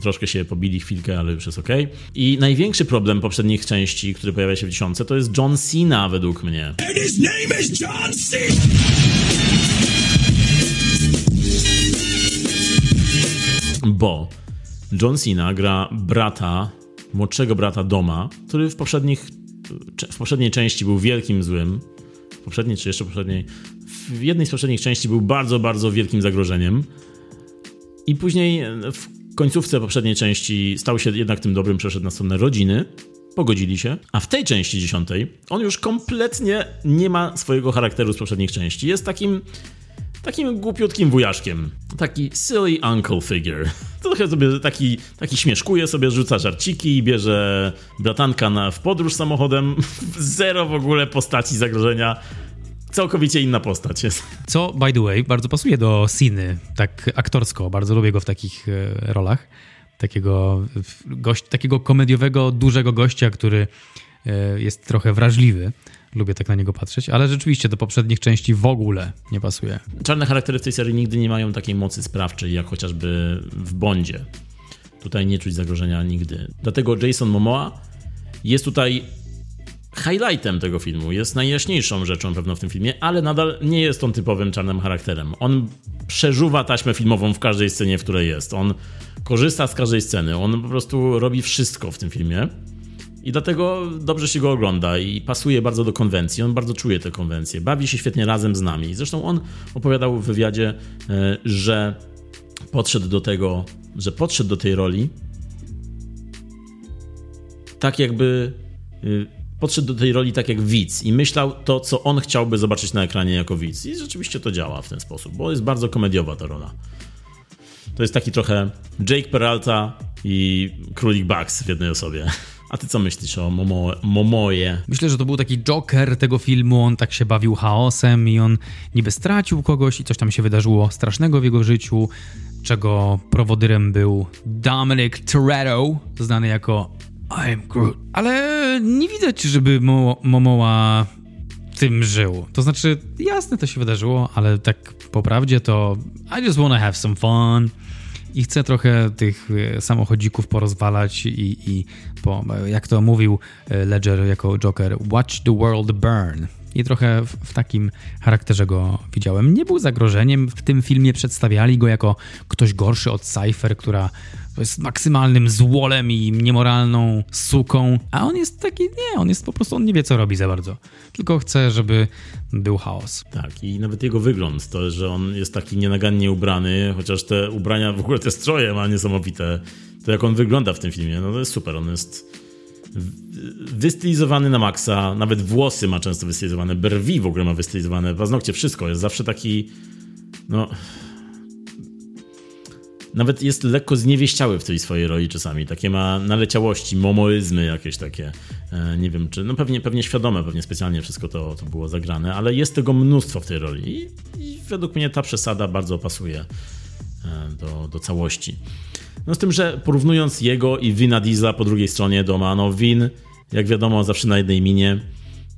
Troszkę się pobili chwilkę, ale już jest ok. I największy problem poprzednich części, który pojawia się w dziesiątce, to jest John Cena według mnie. And his name is John Cena! Bo John Cena gra brata, młodszego brata Doma, który w poprzednich w poprzedniej części był wielkim złym. W poprzedniej czy jeszcze poprzedniej? W jednej z poprzednich części był bardzo, bardzo wielkim zagrożeniem. I później w końcówce poprzedniej części stał się jednak tym dobrym, przeszedł na stronę rodziny, pogodzili się, a w tej części dziesiątej on już kompletnie nie ma swojego charakteru z poprzednich części. Jest takim takim głupiutkim wujaszkiem. Taki silly uncle figure. Trochę sobie taki, taki śmieszkuje, sobie rzuca żarciki, bierze bratanka na, w podróż samochodem. Zero w ogóle postaci zagrożenia całkowicie inna postać jest. Co, by the way, bardzo pasuje do Siny, tak aktorsko. Bardzo lubię go w takich e, rolach. Takiego, gość, takiego komediowego, dużego gościa, który e, jest trochę wrażliwy. Lubię tak na niego patrzeć, ale rzeczywiście do poprzednich części w ogóle nie pasuje. Czarne charaktery w tej serii nigdy nie mają takiej mocy sprawczej, jak chociażby w Bondzie. Tutaj nie czuć zagrożenia nigdy. Dlatego Jason Momoa jest tutaj highlightem tego filmu, jest najjaśniejszą rzeczą pewno w tym filmie, ale nadal nie jest on typowym czarnym charakterem. On przeżuwa taśmę filmową w każdej scenie, w której jest. On korzysta z każdej sceny. On po prostu robi wszystko w tym filmie. I dlatego dobrze się go ogląda i pasuje bardzo do konwencji. On bardzo czuje te konwencje. Bawi się świetnie razem z nami. Zresztą on opowiadał w wywiadzie, e, że podszedł do tego, że podszedł do tej roli tak jakby y, podszedł do tej roli tak jak widz i myślał to, co on chciałby zobaczyć na ekranie jako widz. I rzeczywiście to działa w ten sposób, bo jest bardzo komediowa ta rola. To jest taki trochę Jake Peralta i Królik Bugs w jednej osobie. A ty co myślisz o Momo, Momoje? Myślę, że to był taki Joker tego filmu, on tak się bawił chaosem i on niby stracił kogoś i coś tam się wydarzyło strasznego w jego życiu, czego prowodyrem był Dominic Toretto, znany jako I'm Groot. Ale nie widać, żeby Mo Momoa tym żył. To znaczy, jasne, to się wydarzyło, ale tak po prawdzie to I just wanna have some fun i chcę trochę tych e, samochodzików porozwalać i, i jak to mówił e, Ledger jako Joker, watch the world burn. I trochę w, w, takim charakterze go widziałem. Nie był zagrożeniem. W tym filmie przedstawiali go jako ktoś gorszy od Cypher, która jest maksymalnym złolem i niemoralną suką, a on jest taki, nie, on jest po prostu, on nie wie co robi za bardzo, tylko chce, żeby był chaos. Tak, i nawet jego wygląd, to, że on jest taki nienagannie ubrany, chociaż te ubrania, w ogóle te stroje ma niesamowite, to jak on wygląda w tym filmie, no to jest super, on jest wystylizowany na maksa, nawet włosy ma często wystylizowane, brwi w ogóle ma wystylizowane, paznokcie, wszystko, jest zawsze taki, no nawet jest lekko zniewieściały w tej swojej roli czasami. Takie ma naleciałości, momoizmy jakieś takie. E, nie wiem, czy. No pewnie, pewnie świadome, pewnie specjalnie wszystko to, to było zagrane, ale jest tego mnóstwo w tej roli. I, i według mnie ta przesada bardzo pasuje do, do całości. No z tym, że porównując jego i Wina Diesla po drugiej stronie doma, no Win, jak wiadomo, zawsze na jednej minie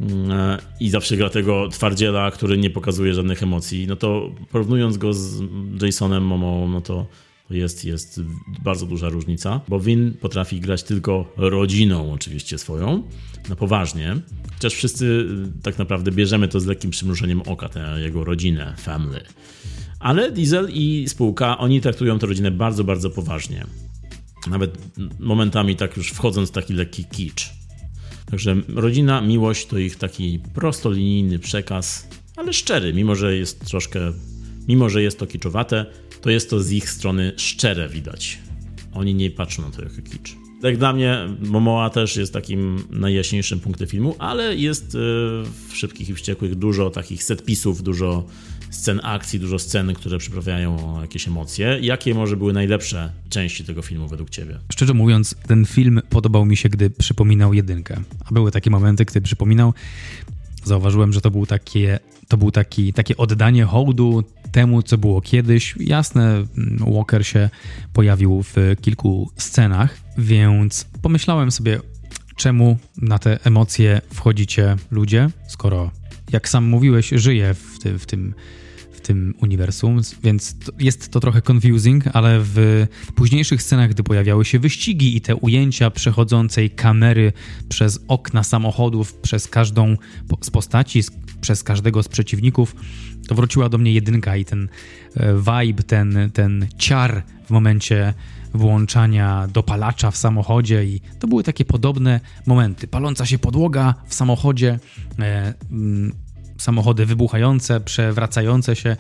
mm, e, i zawsze gra tego twardziela, który nie pokazuje żadnych emocji, no to porównując go z Jasonem Momo, no to jest, jest bardzo duża różnica, bo Win potrafi grać tylko rodziną, oczywiście swoją, na poważnie. Chociaż wszyscy y, tak naprawdę bierzemy to z lekkim przymrużeniem oka, tę jego rodzinę, family. Ale Diesel i spółka, oni traktują tę rodzinę bardzo, bardzo poważnie. Nawet momentami tak już wchodząc w taki lekki kicz. Także rodzina, miłość to ich taki prostolinijny przekaz, ale szczery, mimo że jest troszkę, mimo że jest to kiczowate, to jest to z ich strony szczere widać. Oni nie patrzą na to jako kicz. Tak dla mnie Momoa też jest takim najjaśniejszym punktem filmu, ale jest e, w Szybkich i Wściekłych dużo takich setpisów, dużo scen akcji, dużo scen, które przyprawiają jakieś emocje. Jakie może były najlepsze części tego filmu według ciebie? Szczerze mówiąc, ten film podobał mi się, gdy przypominał jedynkę. A były takie momenty, gdy przypominał. Zauważyłem, że to był takie to był taki, takie oddanie hołdu temu, co było kiedyś. Jasne, Walker się pojawił w kilku scenach, więc pomyślałem sobie, czemu na te emocje wchodzicie ludzie, skoro, jak sam mówiłeś, żyje w, ty, w tym w tym uniwersum, więc to jest to trochę confusing, ale w późniejszych scenach, gdy pojawiały się wyścigi i te ujęcia przechodzącej kamery przez okna samochodów, przez każdą z postaci, przez każdego z przeciwników, to wróciła do mnie jedynka i ten e, vibe, ten, ten ciar w momencie włączania dopalacza w samochodzie i to były takie podobne momenty. Paląca się podłoga w samochodzie, e, mm, samochody wybuchające, przewracające się.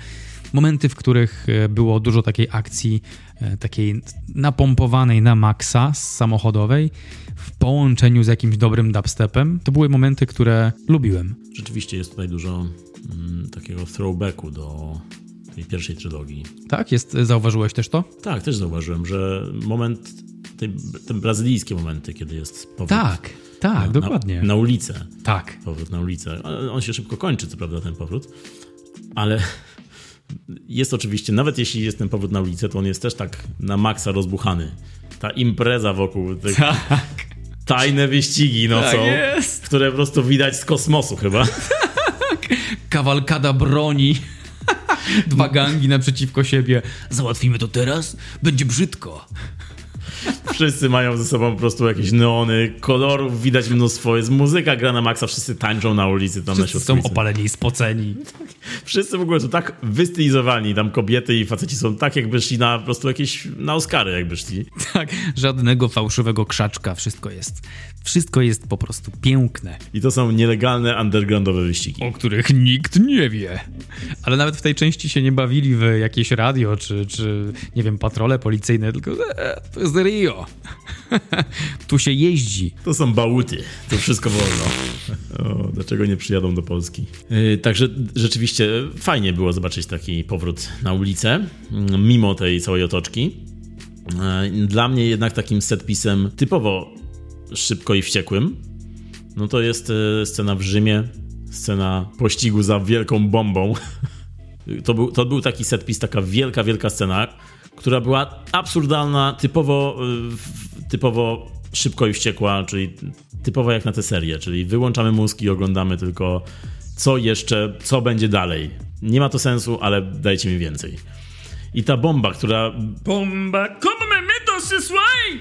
Momenty, w których e, było dużo takiej akcji, e, takiej napompowanej na maksa samochodowej, w połączeniu z jakimś dobrym dubstepem, to były momenty, które lubiłem. Rzeczywiście jest tutaj dużo mm, takiego throwbacku do tej pierwszej trylogii. Tak? Jest, zauważyłeś też to? Tak, też zauważyłem, że moment, te, te brazylijskie momenty, kiedy jest powrót. Tak, tak, na, dokładnie. Na, na, ulicę. Tak. Powrót na ulicę. On się szybko kończy, co prawda, ten powrót, ale jest oczywiście, nawet jeśli jest ten powrót na ulicę, to on jest też tak na maksa rozbuchany. Ta impreza wokół tych tak. tajne wyścigi no tak które po prostu widać z kosmosu chyba. Tak. Kawalkada broni. Dwa gangi naprzeciwko siebie. Załatwimy to teraz? Będzie brzydko. Wszyscy mają ze sobą po prostu jakieś neony, kolorów widać mnóstwo, jest muzyka gra na maksa, wszyscy tańczą na ulicy tam wszyscy na są opaleni i spoceni. Wszyscy w ogóle są tak wystylizowani, tam kobiety i faceci są tak jakby szli na po prostu jakieś, na Oscary jakby szli. Tak, żadnego fałszywego krzaczka, wszystko jest, wszystko jest po prostu piękne. I to są nielegalne undergroundowe wyścigi. O których nikt nie wie. Ale nawet w tej części się nie bawili w jakieś radio, czy, czy nie wiem, patrole policyjne, tylko e, to jest Rio. tu się jeździ. To są bałuty, to wszystko wolno. O, dlaczego nie przyjadą do Polski? Yy, także rzeczywiście fajnie było zobaczyć taki powrót na ulicę, mimo tej całej otoczki. Yy, dla mnie jednak takim setpisem typowo szybko i wściekłym, no to jest yy, scena w Rzymie, scena pościgu za wielką bombą. To był, to był taki setpis, taka wielka, wielka scena, która była absurdalna, typowo, y, typowo szybko i wściekła, czyli typowo jak na tę serię, czyli wyłączamy mózg i oglądamy tylko co jeszcze, co będzie dalej. Nie ma to sensu, ale dajcie mi więcej. I ta bomba, która... Bomba, come me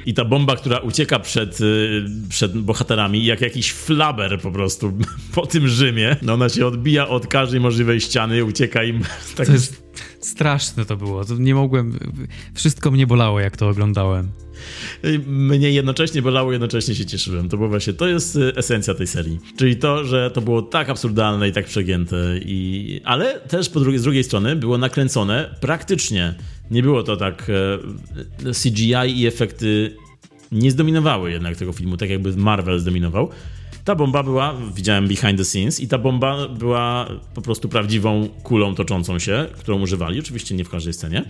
I ta bomba, która ucieka przed, y, przed bohaterami, jak jakiś flaber po prostu po tym Rzymie. No ona się odbija od każdej możliwej ściany, ucieka im. Tak... To jest straszne to było. To nie mogłem... Wszystko mnie bolało, jak to oglądałem. Mnie jednocześnie bolało, jednocześnie się cieszyłem. To było właśnie, to jest y, esencja tej serii. Czyli to, że to było tak absurdalne i tak przegięte, i... ale też po drugiej, z drugiej strony było nakręcone praktycznie. Nie było to tak e, CGI i efekty nie zdominowały jednak tego filmu, tak jakby Marvel zdominował. Ta bomba była, widziałem behind the scenes, i ta bomba była po prostu prawdziwą kulą toczącą się, którą używali. Oczywiście nie w każdej scenie,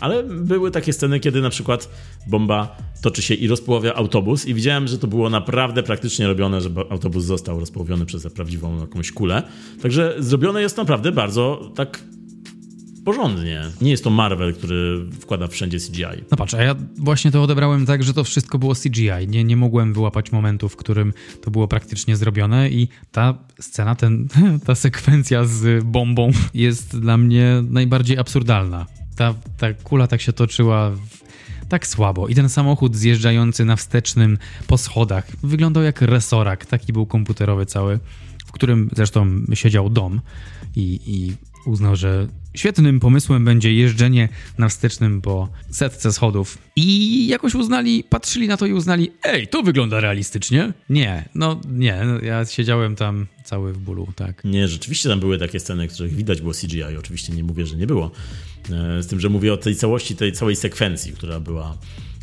ale były takie sceny, kiedy na przykład bomba toczy się i rozpoławia autobus, i widziałem, że to było naprawdę praktycznie robione, żeby autobus został rozpołowiony przez prawdziwą jakąś kulę. Także zrobione jest naprawdę bardzo tak porządnie. Nie jest to Marvel, który wkłada wszędzie CGI. No patrz, a ja właśnie to odebrałem tak, że to wszystko było CGI. Nie, nie mogłem wyłapać momentu, w którym to było praktycznie zrobione i ta scena, ten, ta sekwencja z bombą jest dla mnie najbardziej absurdalna. Ta, ta kula tak się toczyła tak słabo. I ten samochód zjeżdżający na wstecznym po schodach wyglądał jak resorak. Taki był komputerowy cały, w którym zresztą siedział dom i, i uznał, że świetnym pomysłem będzie jeżdżenie na wstecznym po setce schodów. I jakoś uznali, patrzyli na to i uznali, ej, to wygląda realistycznie. Nie, no nie, no, ja siedziałem tam cały w bólu, tak. Nie, rzeczywiście tam były takie sceny, których widać było CGI, oczywiście nie mówię, że nie było. E, z tym, że mówię o tej całości, tej całej sekwencji, która była,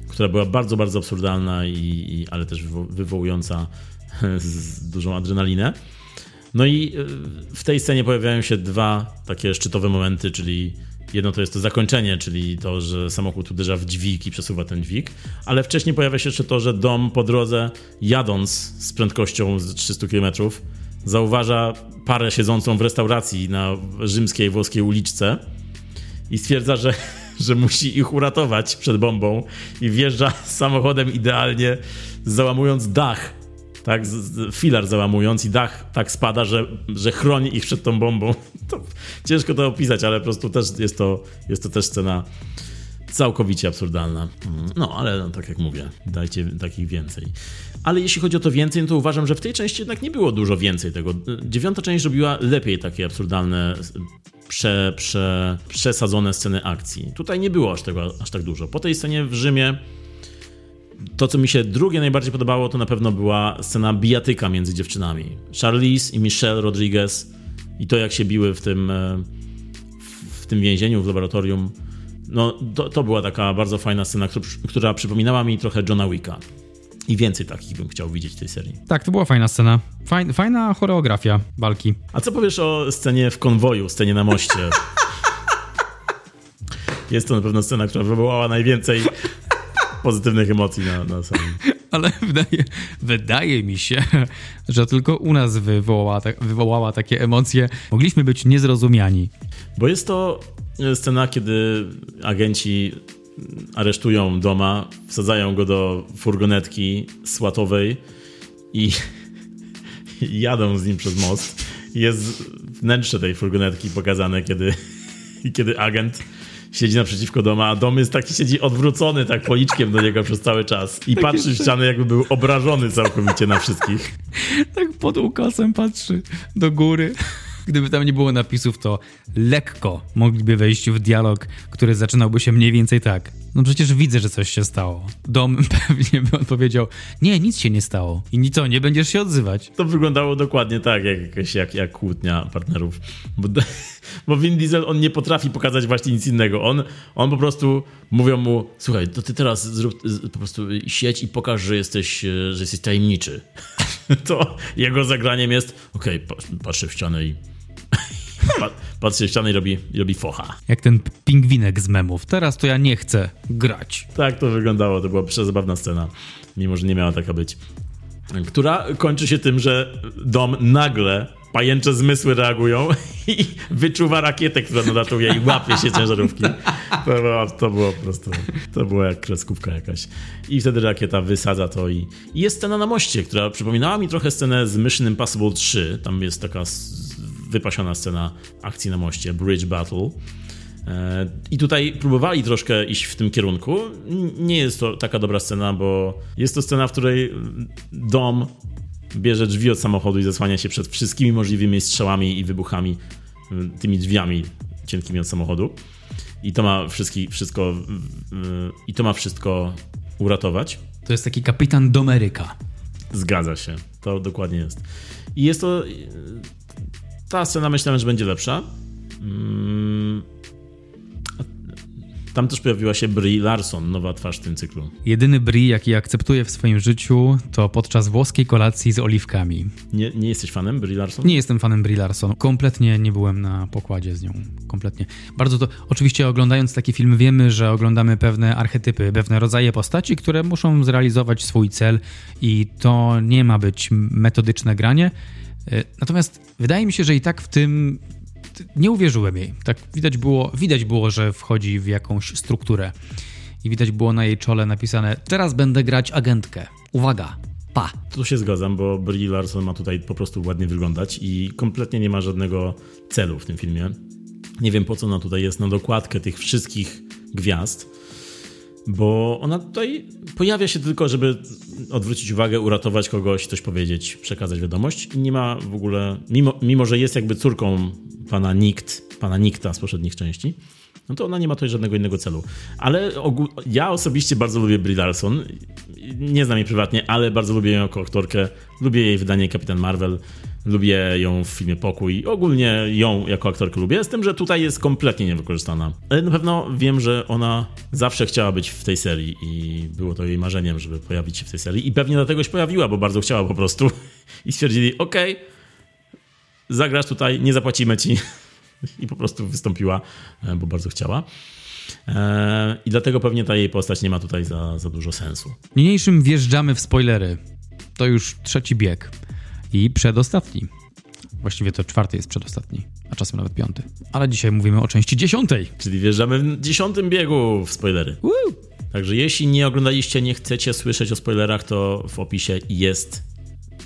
która była bardzo, bardzo absurdalna, i, i ale też wywołująca dużą adrenalinę. No i e, w tej scenie pojawiają się dwa takie szczytowe momenty, czyli jedno to jest to zakończenie, czyli to, że samochód uderza w dźwig i przesuwa ten dźwig, ale wcześniej pojawia się jeszcze to, że dom po drodze, jadąc z prędkością z 300 km, zauważa parę siedzącą w restauracji na rzymskiej włoskiej uliczce i stwierdza, że, że musi ich uratować przed bombą i wjeżdża samochodem idealnie, załamując dach tak, filar załamując i dach tak spada, że, że chroni ich przed tą bombą. To, ciężko to opisać, ale po prostu też jest to, jest to też scena całkowicie absurdalna. No, ale no, tak jak mówię, dajcie takich więcej. Ale jeśli chodzi o to więcej, no to uważam, że w tej części jednak nie było dużo więcej tego. Dziewiąta część robiła lepiej takie absurdalne, prze, prze, przesadzone sceny akcji. Tutaj nie było aż, tego, aż tak dużo. Po tej scenie w Rzymie to, co mi się drugie najbardziej podobało, to na pewno była scena bijatyka między dziewczynami. Charlize i Michelle Rodriguez i to, jak się biły w tym, e, w tym więzieniu, w laboratorium. No, to, to była taka bardzo fajna scena, która przypominała mi trochę Johna Wicka. I więcej takich bym chciał widzieć w tej serii. Tak, to była fajna scena. Fajna, fajna choreografia walki. A co powiesz o scenie w konwoju, scenie na moście? Jest to na pewno scena, która wywołała najwięcej pozytywnych emocji na, na samym. Ale wydaje, wydaje mi się, że tylko u nas wywołała, wywołała takie emocje. Mogliśmy być niezrozumiani. Bo jest to scena, kiedy agenci aresztują doma, wsadzają go do furgonetki słatowej i, i jadą z nim przez most. Jest wnętrze tej furgonetki pokazane, kiedy, kiedy agent siedzi naprzeciwko doma, a dom jest taki, siedzi odwrócony tak policzkiem do niego przez cały czas i tak patrzy w ścianę, jakby był obrażony całkowicie na wszystkich. Tak pod ukosem patrzy do góry. Gdyby tam nie było napisów, to lekko mogliby wejść w dialog, który zaczynałby się mniej więcej tak. No przecież widzę, że coś się stało. Dom pewnie by odpowiedział, nie, nic się nie stało. I nic, nie będziesz się odzywać. To wyglądało dokładnie tak, jak, jak, jak kłótnia partnerów. Bo, bo Vin Diesel, on nie potrafi pokazać właśnie nic innego. On, on po prostu, mówią mu, słuchaj, to ty teraz zrób, po prostu sieć i pokaż, że jesteś, że jesteś tajemniczy. To jego zagraniem jest, okej, okay, patrzę w ścianę i patrzy w ścianę i robi, robi focha. Jak ten pingwinek z memów. Teraz to ja nie chcę grać. Tak to wyglądało. To była przezabawna scena. Mimo, że nie miała taka być. Która kończy się tym, że dom nagle pajęcze zmysły reagują i wyczuwa rakietę, która nadatuje i łapie się ciężarówki. To było, to było po prostu, to było jak kreskówka jakaś. I wtedy rakieta wysadza to i, i jest scena na moście, która przypominała mi trochę scenę z Mission Impossible 3. Tam jest taka wypasiona scena akcji na moście, Bridge Battle. E, I tutaj próbowali troszkę iść w tym kierunku. Nie jest to taka dobra scena, bo jest to scena, w której dom bierze drzwi od samochodu i zasłania się przed wszystkimi możliwymi strzałami i wybuchami, tymi drzwiami cienkimi od samochodu. I to ma wszystki, wszystko i to ma wszystko uratować. To jest taki kapitan Domeryka. Zgadza się. To dokładnie jest. I jest to ta scena myślałem, że będzie lepsza. Mm. Tam też pojawiła się Brie Larson, nowa twarz w tym cyklu. Jedyny Brie, jaki akceptuję w swoim życiu, to podczas włoskiej kolacji z oliwkami. Nie, nie jesteś fanem Brie Larson? Nie jestem fanem Brie Larson. Kompletnie nie byłem na pokładzie z nią. Kompletnie. Bardzo to. Oczywiście, oglądając taki film, wiemy, że oglądamy pewne archetypy, pewne rodzaje postaci, które muszą zrealizować swój cel, i to nie ma być metodyczne granie. E, natomiast wydaje mi się, że i tak w tym nie uwierzyłem jej. Tak widać było, widać było, że wchodzi w jakąś strukturę. I widać było na jej czole napisane: Teraz będę grać agentkę. Uwaga, pa. Tu się zgadzam, bo Brie Larson ma tutaj po prostu ładnie wyglądać i kompletnie nie ma żadnego celu w tym filmie. Nie wiem po co ona tutaj jest na dokładkę tych wszystkich gwiazd bo ona tutaj pojawia się tylko, żeby odwrócić uwagę, uratować kogoś, coś powiedzieć, przekazać wiadomość i nie ma w ogóle, mimo, mimo że jest jakby córką pana Nikt, pana Nikta z poprzednich części, no to ona nie ma tutaj żadnego innego celu. Ale ja osobiście bardzo lubię Brie Larson. Nie znam jej prywatnie, ale bardzo lubię ją jako aktorkę. Lubię jej wydanie Kapitan Marvel. Lubię ją w filmie Pokój. Ogólnie ją jako aktorkę lubię, z tym, że tutaj jest kompletnie niewykorzystana. Ale na pewno wiem, że ona zawsze chciała być w tej serii i było to jej marzeniem, żeby pojawić się w tej serii. I pewnie dlatego się pojawiła, bo bardzo chciała po prostu. I stwierdzili, okej, okay, zagrasz tutaj, nie zapłacimy ci. I po prostu wystąpiła, e, bo bardzo chciała. E, I dlatego pewnie ta jej postać nie ma tutaj za, za dużo sensu. Niniejszym wjeżdżamy w spoilery. To już trzeci bieg i przedostatni. Właściwie to czwarty jest przedostatni, a czasem nawet piąty. Ale dzisiaj mówimy o części dziesiątej. Czyli wjeżdżamy w dziesiątym biegu w spoilery. Woo! Także jeśli nie oglądaliście, nie chcecie słyszeć o spoilerach, to w opisie jest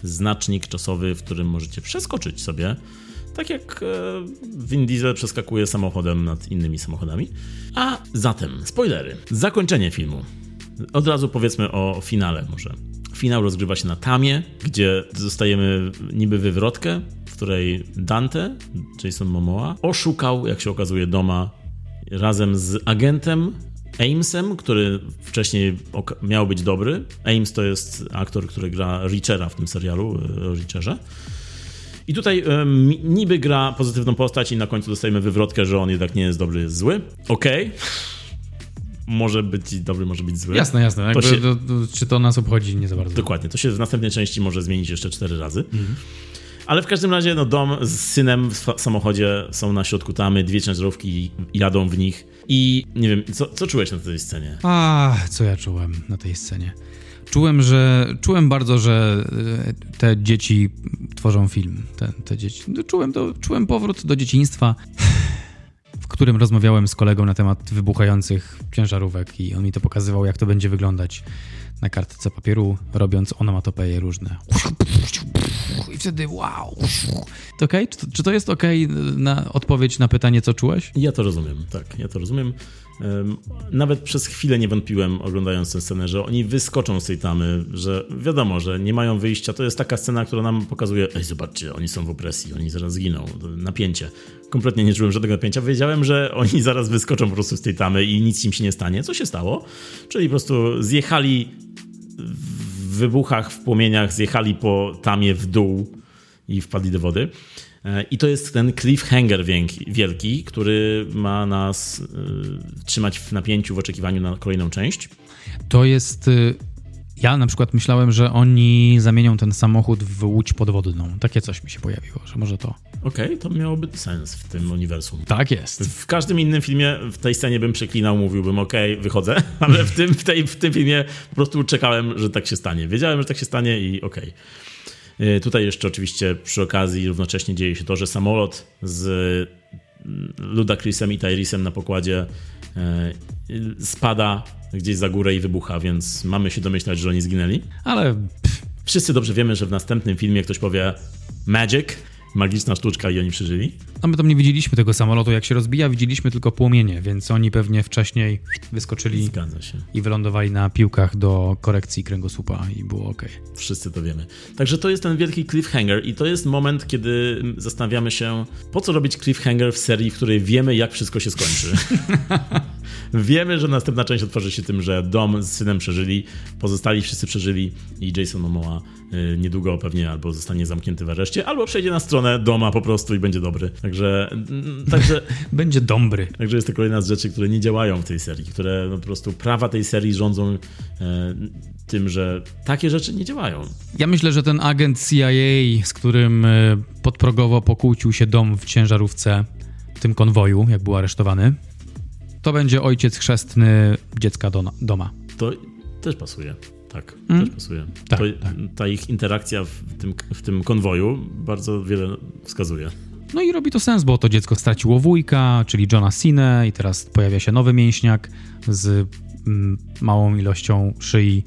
znacznik czasowy, w którym możecie przeskoczyć sobie. Tak jak e, Vin Diesel przeskakuje samochodem nad innymi samochodami. A zatem, spoilery. Zakończenie filmu. Od razu powiedzmy o finale może. Finał rozgrywa się na Tamie, gdzie dostajemy niby wywrotkę, w której Dante, Jason Momoa, oszukał, jak się okazuje, doma razem z agentem Amesem, który wcześniej miał być dobry. Ames to jest aktor, który gra Richera w tym serialu, e, Richerze. I tutaj um, niby gra pozytywną postać i na końcu dostajemy wywrotkę, że on jednak nie jest dobry, jest zły. Okej. Okay może być dobry, może być zły. Jasne, jasne. To się, czy to nas obchodzi, nie za bardzo. Dokładnie. To się w następnej części może zmienić jeszcze cztery razy. Mhm. Ale w każdym razie no, dom z synem w samochodzie są na środku tamy, dwie ciężarówki jadą w nich. I nie wiem, co, co czułeś na tej scenie? A, co ja czułem na tej scenie? Czułem, że czułem bardzo, że e, te dzieci tworzą film. Te, te dzieci. No, czułem, to, czułem powrót do dzieciństwa którym rozmawiałem z kolegą na temat wybuchających ciężarówek i on mi to pokazywał, jak to będzie wyglądać na kartce papieru, robiąc onomatopeje różne. Wtedy wow, Okay? Czy, czy to jest ok na odpowiedź na pytanie, co czułeś? Ja to rozumiem, tak, ja to rozumiem. Nawet przez chwilę nie wątpiłem, oglądając tę scenę, że oni wyskoczą z tej tamy, że wiadomo, że nie mają wyjścia. To jest taka scena, która nam pokazuje, ej, zobaczcie, oni są w opresji, oni zaraz zginą. Napięcie. Kompletnie nie czułem żadnego napięcia. Wiedziałem, że oni zaraz wyskoczą po prostu z tej tamy i nic im się nie stanie. Co się stało? Czyli po prostu zjechali w wybuchach, w płomieniach, zjechali po tamie w dół i wpadli do wody. E, I to jest ten cliffhanger wielki, który ma nas y, trzymać w napięciu w oczekiwaniu na kolejną część. To jest. Y, ja na przykład myślałem, że oni zamienią ten samochód w łódź podwodną. Takie coś mi się pojawiło, że może to. Okej, okay, to miałoby sens w tym uniwersum. Tak jest. W każdym innym filmie w tej scenie bym przeklinał, mówiłbym okej, okay, wychodzę, ale w tym, w, tej, w tym filmie po prostu czekałem, że tak się stanie. Wiedziałem, że tak się stanie i okej. Okay. Tutaj jeszcze oczywiście przy okazji równocześnie dzieje się to, że samolot z mm, Ludacrisem i Tyrisem na pokładzie e, spada gdzieś za górę i wybucha, więc mamy się domyślać, że oni zginęli. Ale wszyscy dobrze wiemy, że w następnym filmie ktoś powie Magic, magiczna sztuczka i oni przeżyli. A my tam nie widzieliśmy tego samolotu, jak się rozbija, widzieliśmy tylko płomienie, więc oni pewnie wcześniej wyskoczyli i wylądowali na piłkach do korekcji kręgosłupa i było ok. Wszyscy to wiemy. Także to jest ten wielki cliffhanger i to jest moment, kiedy zastanawiamy się, po co robić cliffhanger w serii, w której wiemy, jak wszystko się skończy. wiemy, że następna część otworzy się tym, że dom z synem przeżyli, pozostali wszyscy przeżyli i Jason Momoa niedługo pewnie albo zostanie zamknięty w areszcie, albo przejdzie na stronę doma po prostu i będzie dobry. Także... Mm, także będzie dobry. Także jest to kolejna z rzeczy, które nie działają w tej serii, które no, po prostu prawa tej serii rządzą e, tym, że takie rzeczy nie działają. Ja myślę, że ten agent CIA, z którym e, podprogowo pokłócił się dom w ciężarówce w tym konwoju, jak był aresztowany, to będzie ojciec chrzestny dziecka do, doma. To też pasuje. Tak, hmm? też pasuje. Tak, to, tak. Ta ich interakcja w tym, w tym konwoju bardzo wiele wskazuje. No i robi to sens, bo to dziecko straciło wujka, czyli Johna Cena i teraz pojawia się nowy mięśniak z mm, małą ilością szyi.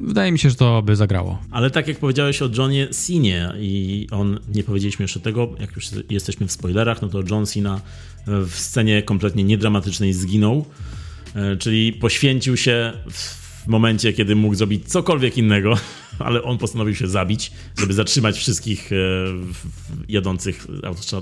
Wydaje mi się, że to by zagrało. Ale tak jak powiedziałeś o Johnie Cenie i on, nie powiedzieliśmy jeszcze tego, jak już jesteśmy w spoilerach, no to John Cena w scenie kompletnie niedramatycznej zginął, e, czyli poświęcił się w momencie, kiedy mógł zrobić cokolwiek innego, ale on postanowił się zabić, żeby zatrzymać wszystkich e, jadących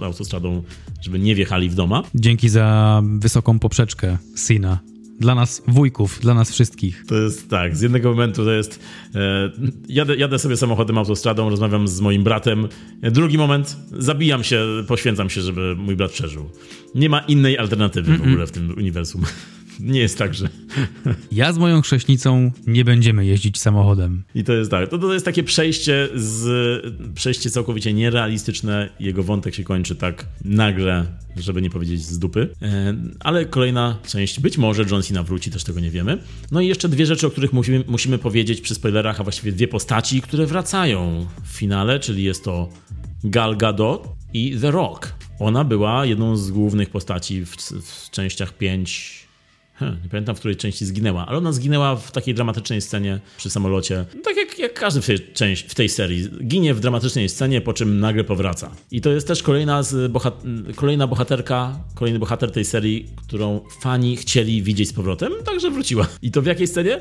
autostradą, żeby nie wjechali w doma. Dzięki za wysoką poprzeczkę, Sina. Dla nas wujków, dla nas wszystkich. To jest tak, z jednego momentu to jest e, jadę, jadę sobie samochodem autostradą, rozmawiam z moim bratem. Drugi moment, zabijam się, poświęcam się, żeby mój brat przeżył. Nie ma innej alternatywy mm -mm. w ogóle w tym uniwersum. Nie jest tak, że. Ja z moją chrześnicą nie będziemy jeździć samochodem. I to jest tak. To, to jest takie przejście z. przejście całkowicie nierealistyczne. Jego wątek się kończy tak nagle, żeby nie powiedzieć z dupy. E, ale kolejna część, być może John Cena wróci, też tego nie wiemy. No i jeszcze dwie rzeczy, o których musimy, musimy powiedzieć przy spoilerach, a właściwie dwie postaci, które wracają w finale, czyli jest to Gal Gadot i The Rock. Ona była jedną z głównych postaci w, w częściach 5 Hmm, nie pamiętam, w której części zginęła, ale ona zginęła w takiej dramatycznej scenie przy samolocie. Tak jak, jak każdy w tej, części, w tej serii. Ginie w dramatycznej scenie, po czym nagle powraca. I to jest też kolejna, z bohat kolejna bohaterka, kolejny bohater tej serii, którą fani chcieli widzieć z powrotem, także wróciła. I to w jakiej scenie?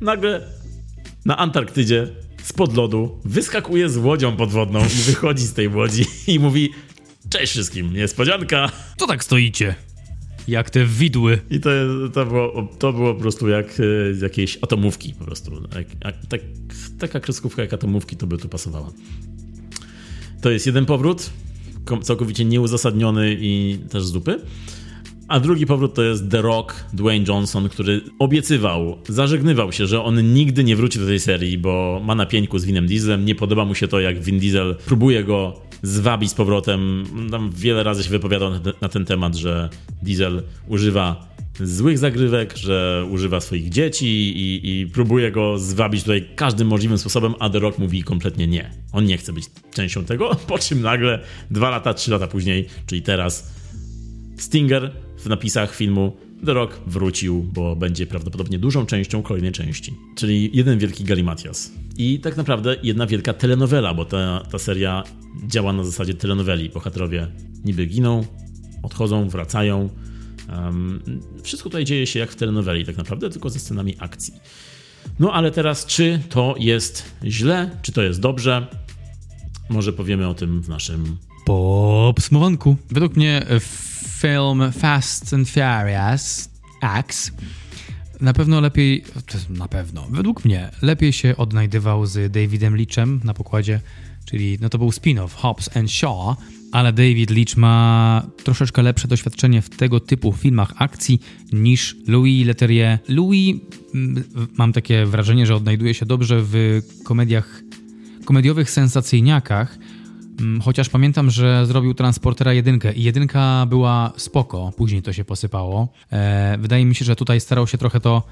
Nagle na Antarktydzie spod lodu wyskakuje z łodzią podwodną i wychodzi z tej łodzi i mówi Cześć wszystkim, niespodzianka! Co tak stoicie? Jak te widły. I to, to, było, to było po prostu jak e, jakiejś atomówki po prostu. Jak, jak, tak, taka kreskówka jak atomówki to by tu pasowała. To jest jeden powrót, całkowicie nieuzasadniony i też z dupy. A drugi powrót to jest The Rock, Dwayne Johnson, który obiecywał, zażegnywał się, że on nigdy nie wróci do tej serii, bo ma na pieńku z Winem Dieselem. Nie podoba mu się to, jak Vin Diesel próbuje go zwabić z powrotem. Tam wiele razy się wypowiadał na ten temat, że Diesel używa złych zagrywek, że używa swoich dzieci i, i, próbuje go zwabić tutaj każdym możliwym sposobem, a The Rock mówi kompletnie nie. On nie chce być częścią tego, po czym nagle dwa lata, trzy lata później, czyli teraz, Stinger w napisach filmu The Rock wrócił, bo będzie prawdopodobnie dużą częścią kolejnej części. Czyli jeden wielki galimatias. I tak naprawdę jedna wielka telenowela, bo ta, ta seria działa na zasadzie telenoweli. Bohaterowie niby giną, odchodzą, wracają. Um, wszystko tutaj dzieje się jak w telenoweli, tak naprawdę, tylko ze scenami akcji. No ale teraz, czy to jest źle, czy to jest dobrze? Może powiemy o tym w naszym podsumowanku. Według mnie film Fast and Furious X na pewno lepiej, na pewno, według mnie lepiej się odnajdywał z Davidem Leachem na pokładzie, czyli no to był spin-off Hobbs and Shaw, ale David Leach ma troszeczkę lepsze doświadczenie w tego typu filmach akcji niż Louis Leterrier. Louis, mm, mam takie wrażenie, że odnajduje się dobrze w komediach, komediowych sensacyjniakach, chociaż pamiętam, że zrobił Transportera jedynkę i jedynka była spoko, później to się posypało. E, wydaje mi się, że tutaj starał się trochę to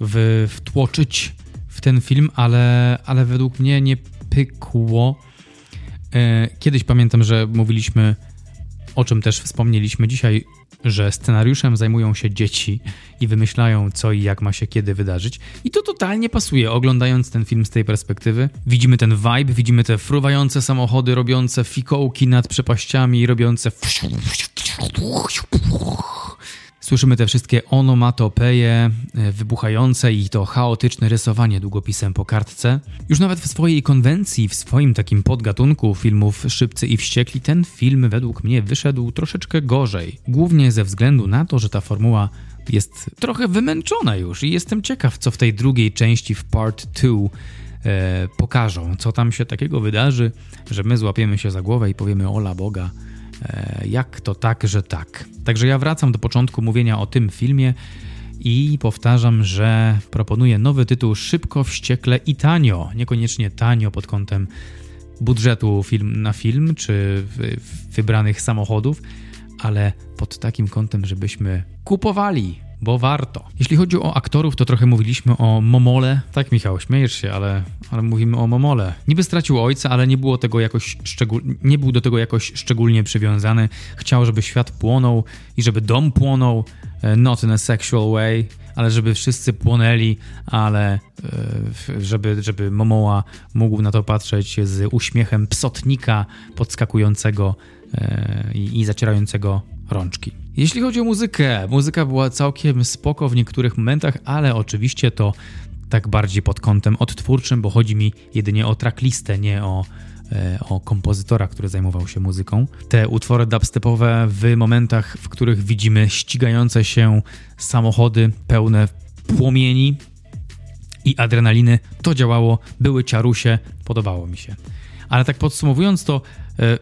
w, wtłoczyć w ten film, ale, ale według mnie nie pykło. E, kiedyś pamiętam, że mówiliśmy, o czym też wspomnieliśmy dzisiaj, że scenariuszem zajmują się dzieci i wymyślają, co i jak ma się kiedy wydarzyć. I to totalnie pasuje, oglądając ten film z tej perspektywy. Widzimy ten vibe, widzimy te fruwające samochody, robiące fikołki nad przepaściami, robiące Słyszymy te wszystkie onomatopeje e, wybuchające i to chaotyczne rysowanie długopisem po kartce. Już nawet w swojej konwencji, w swoim takim podgatunku filmów Szybcy i Wściekli, ten film według mnie wyszedł troszeczkę gorzej. Głównie ze względu na to, że ta formuła jest trochę wymęczona już i jestem ciekaw, co w tej drugiej części, w part 2, e, pokażą, co tam się takiego wydarzy, że my złapiemy się za głowę i powiemy ola Boga, jak to tak, że tak. Także ja wracam do początku mówienia o tym filmie i powtarzam, że proponuję nowy tytuł szybko, wściekle i tanio. Niekoniecznie tanio pod kątem budżetu film na film czy wybranych samochodów, ale pod takim kątem, żebyśmy kupowali bo warto. Jeśli chodzi o aktorów, to trochę mówiliśmy o Momole. Tak, Michał, śmiejesz się, ale, ale mówimy o Momole. Niby stracił ojca, ale nie było tego jakoś nie był do tego jakoś szczególnie przywiązany. Chciał, żeby świat płonął i żeby dom płonął, e, not in a sexual way, ale żeby wszyscy płonęli, ale e, żeby, żeby Momoła mógł na to patrzeć z uśmiechem psotnika podskakującego i, zacierającego rączki. Jeśli chodzi o muzykę, muzyka była całkiem spoko w niektórych momentach, ale oczywiście to tak bardziej pod kątem odtwórczym, bo chodzi mi jedynie o tracklistę, nie o, e, o kompozytora, który zajmował się muzyką. Te utwory dubstepowe w momentach, w których widzimy ścigające się samochody pełne płomieni i adrenaliny, to działało, były ciarusie, podobało mi się. Ale tak podsumowując to,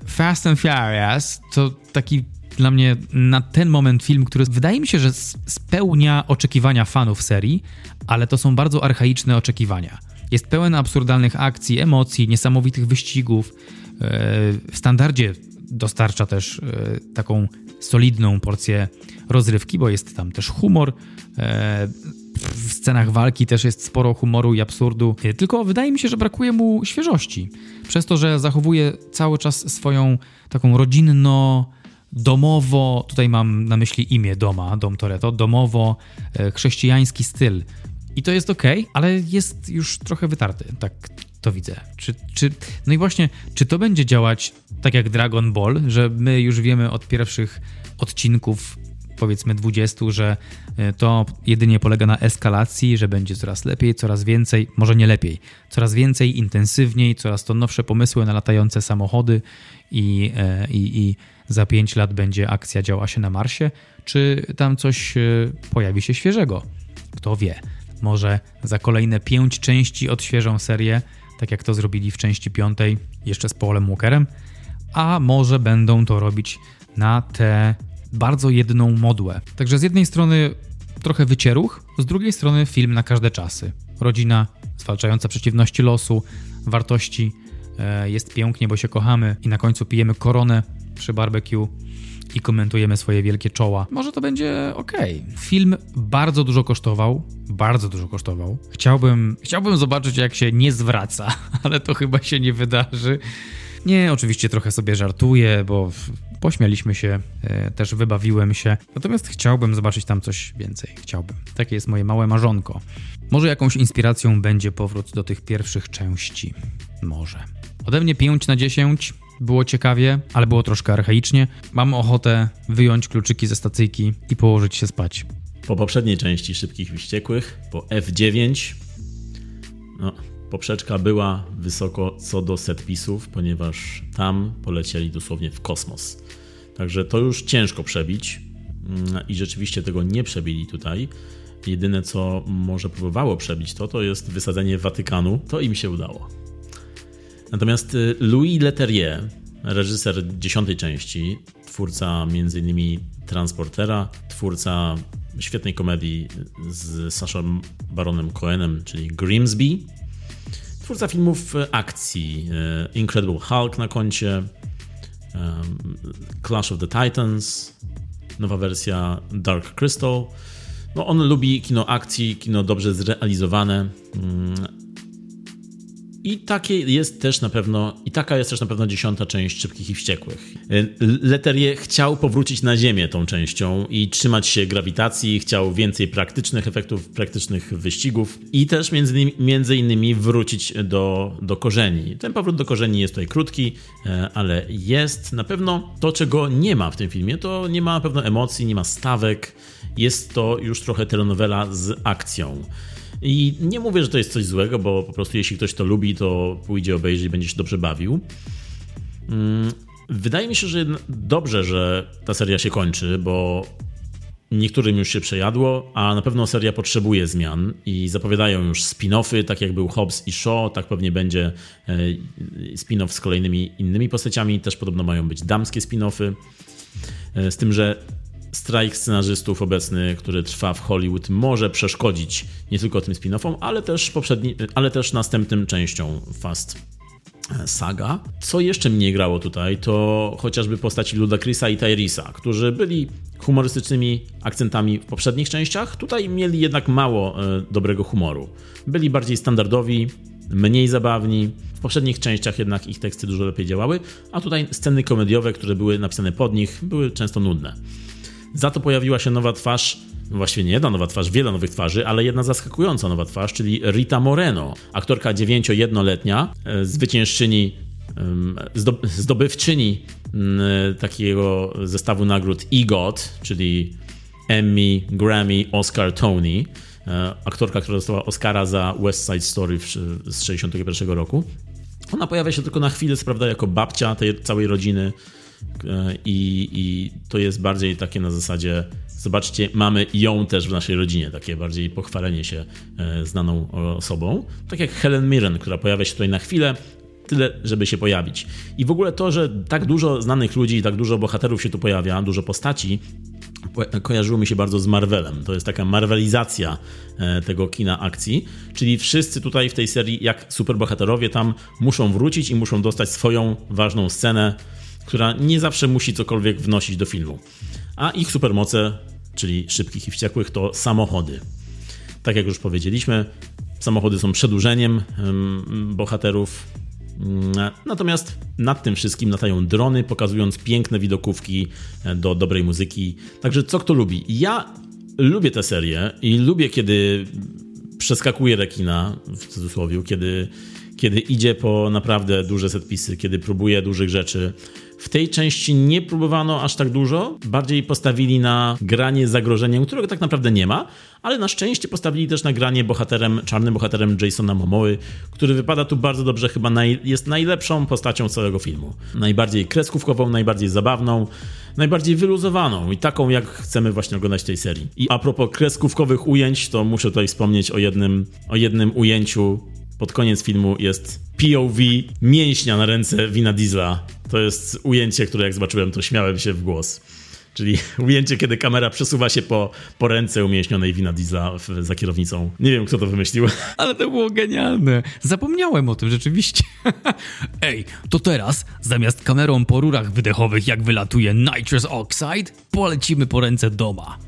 Fast and Furious to taki dla mnie na ten moment film, który wydaje mi się, że spełnia oczekiwania fanów serii, ale to są bardzo archaiczne oczekiwania. Jest pełen absurdalnych akcji, emocji, niesamowitych wyścigów. E, w standardzie dostarcza też e, taką solidną porcję rozrywki, bo jest tam też humor. E, w scenach walki też jest sporo humoru i absurdu, tylko wydaje mi się, że brakuje mu świeżości. Przez to, że zachowuje cały czas swoją taką rodzinno domowo, tutaj mam na myśli imię doma, Dom Toretto, domowo e, chrześcijański styl. I to jest ok, ale jest już trochę wytarty, tak to widzę. Czy, czy, no i właśnie, czy to będzie działać tak jak Dragon Ball, że my już wiemy od pierwszych odcinków powiedzmy 20, że e, to jedynie polega na eskalacji, że będzie coraz lepiej, coraz więcej, może nie lepiej, coraz więcej, intensywniej, coraz to nowsze pomysły na latające samochody i, e, i, i za 5 lat będzie akcja działa się na Marsie, czy tam coś e, pojawi się świeżego. Kto wie, może za kolejne 5 części odświeżą serię, tak jak to zrobili w części 5 jeszcze z Paulem Walkerem, a może będą to robić na tę bardzo jedną modłę. Także z jednej strony trochę wycieruch, z drugiej strony film na każde czasy. Rodzina zwalczająca przeciwności losu, wartości, e, jest pięknie, bo się kochamy i na końcu pijemy koronę przy barbecue i komentujemy swoje wielkie czoła. Może to będzie ok. Film bardzo dużo kosztował, bardzo dużo kosztował. Chciałbym, chciałbym zobaczyć, jak się nie zwraca, ale to chyba się nie wydarzy. Nie, oczywiście trochę sobie żartuję, bo pośmialiśmy się, e, też wybawiłem się. Natomiast chciałbym zobaczyć tam coś więcej. Chciałbym. Takie jest moje małe marzonko. Może jakąś inspiracją będzie powrót do tych pierwszych części. Może. Ode mnie 5 na 10. Było ciekawie, ale było troszkę archaicznie. Mam ochotę wyjąć kluczyki ze stacyjki i położyć się spać. Po poprzedniej części Szybkich Wściekłych, po F9, no, poprzeczka była wysoko co do setpisów, ponieważ tam polecieli dosłownie w kosmos. Także to już ciężko przebić mm, i rzeczywiście tego nie przebili tutaj. Jedyne co może próbowało przebić to, to jest wysadzenie Watykanu. To im się udało. Natomiast y, Louis Leterrier, reżyser dziesiątej części, twórca m.in. Transportera, twórca świetnej komedii z Sasha Baronem Cohenem, czyli Grimsby, twórca filmów akcji y, Incredible Hulk na koncie, Clash of the Titans, nowa wersja Dark Crystal. No, on lubi kino akcji, kino dobrze zrealizowane. I takie jest też na pewno, i taka jest też na pewno dziesiąta część Szybkich i Wściekłych. Leterie chciał powrócić na Ziemię tą częścią i trzymać się grawitacji, chciał więcej praktycznych efektów, praktycznych wyścigów i też między innymi, między innymi wrócić do, do korzeni. Ten powrót do korzeni jest tutaj krótki, e, ale jest na pewno to, czego nie ma w tym filmie, to nie ma pewno emocji, nie ma stawek, jest to już trochę telenowela z akcją. I nie mówię, że to jest coś złego, bo po prostu jeśli ktoś to lubi, to pójdzie obejrzy i będzie się dobrze bawił. Mm, wydaje mi się, że dobrze, że ta seria się kończy, bo niektórym już się przejadło, a na pewno seria potrzebuje zmian i zapowiadają już spin-offy, tak jak był Hobbs i Shaw, tak pewnie będzie e, spin-off z kolejnymi innymi postaciami, też podobno mają być damskie spin-offy. E, z tym, że strajk scenarzystów obecny, który trwa w Hollywood, może przeszkodzić nie tylko tym spin-offom, ale też poprzedni, ale też następnym częścią Fast saga. Co jeszcze mnie grało tutaj, to chociażby postaci Ludacrisa i Tyrisa, którzy byli humorystycznymi akcentami w poprzednich częściach. Tutaj mieli jednak mało e, dobrego humoru. Byli bardziej standardowi, mniej zabawni. W poprzednich częściach jednak ich teksty dużo lepiej działały, a tutaj sceny komediowe, które były napisane pod nich, były często nudne. Za to pojawiła się nowa twarz, właściwie nie jedna nowa twarz, wiele nowych twarzy, ale jedna zaskakująca nowa twarz, czyli Rita Moreno, aktorka 9-jednoletnia, e, zwyciężczyni, zdobywczyni takiego zestawu nagród EGOT, czyli Emmy, Grammy, Oscar, Tony. E, aktorka, która dostała Oscara za West Side Story z 1961 roku. Ona pojawia się tylko na chwilę, prawda, jako babcia tej całej rodziny E, I, I to jest bardziej takie na zasadzie, zobaczcie, mamy ją też w naszej rodzinie, takie bardziej pochwalenie się e, znaną osobą. Tak jak Helen Mirren, która pojawia się tutaj na chwilę, tyle, żeby się pojawić. I w ogóle to, że tak dużo znanych ludzi, tak dużo bohaterów się tu pojawia, dużo postaci, kojarzyło mi się bardzo z Marvelem. To jest taka marvelizacja e, tego kina akcji, czyli wszyscy tutaj w tej serii, jak superbohaterowie tam muszą wrócić i muszą dostać swoją ważną scenę, która nie zawsze musi cokolwiek wnosić do filmu. A ich supermoce, czyli szybkich i wściekłych, to samochody. Tak jak już powiedzieliśmy, samochody są przedłużeniem bohaterów. Mm, natomiast nad tym wszystkim latają drony, pokazując piękne widokówki e, do dobrej muzyki. Także co kto lubi? Ja lubię tę serię i lubię, kiedy przeskakuje rekina, w cudzysłowie, kiedy, kiedy idzie po naprawdę duże setpisy, kiedy próbuje dużych rzeczy. W tej części nie próbowano aż tak dużo, bardziej postawili na granie zagrożeniem, którego tak naprawdę nie ma, ale na szczęście postawili też na granie bohaterem, czarnym bohaterem Jasona Momoły, który wypada tu bardzo dobrze, chyba naj, jest najlepszą postacią całego filmu. Najbardziej kreskówkową, najbardziej zabawną, najbardziej wyluzowaną i taką, jak chcemy właśnie oglądać tej serii. I a propos kreskówkowych ujęć, to muszę tutaj wspomnieć o jednym, o jednym ujęciu pod koniec filmu jest POV mięśnia na ręce Wina Diesla. To jest ujęcie, które jak zobaczyłem, to śmiałem się w głos. Czyli ujęcie, kiedy kamera przesuwa się po, po ręce umieśnionej Wina Diesla w, za kierownicą. Nie wiem, kto to wymyślił. Ale to było genialne. Zapomniałem o tym rzeczywiście. Ej, to teraz zamiast kamerą po rurach wydechowych, jak wylatuje nitrous oxide, polecimy po ręce doma.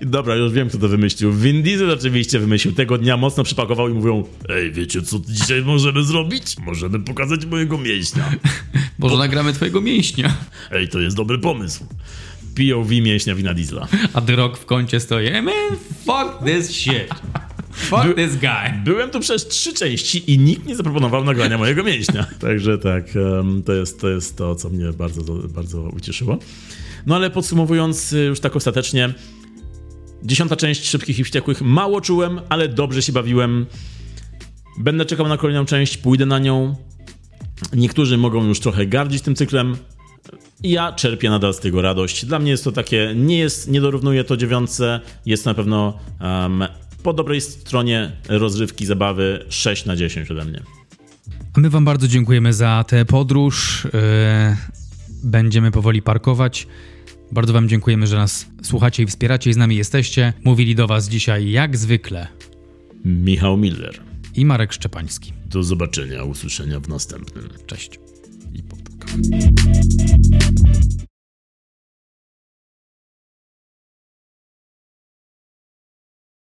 Dobra, już wiem, kto to wymyślił. Vin Diesel oczywiście wymyślił. Tego dnia mocno przypakował i mówią Ej, wiecie, co dzisiaj możemy zrobić? Możemy pokazać mojego mięśnia. Może nagramy twojego mięśnia. Ej, to jest dobry pomysł. POV mięśnia Wina Diesla. A The Rock w kącie stoi. Hey man, fuck this shit. Fuck By- this guy. Byłem tu przez trzy części i nikt nie zaproponował nagrania mojego mięśnia. Także tak, to jest, to jest to, co mnie bardzo, bardzo ucieszyło. No ale podsumowując y, już tak ostatecznie, dziesiąta część Szybkich i Wściekłych mało czułem, ale dobrze się bawiłem. Będę czekał na kolejną część, pójdę na nią. Niektórzy mogą już trochę gardzić tym cyklem. Ja czerpię nadal z tego radość. Dla mnie jest to takie, nie jest, nie dorównuje to dziewiątce, jest na pewno em, po dobrej stronie rozrywki, zabawy 6 na 10 ode mnie. A my wam bardzo dziękujemy za tę podróż. Yy, Będziemy powoli parkować. Bardzo wam dziękujemy, że nas słuchacie i wspieracie i z nami jesteście. Mówili do was dzisiaj jak zwykle Michał Miller. i Marek Szczepański. Do zobaczenia, usłyszenia w następnym. Cześć. I potem.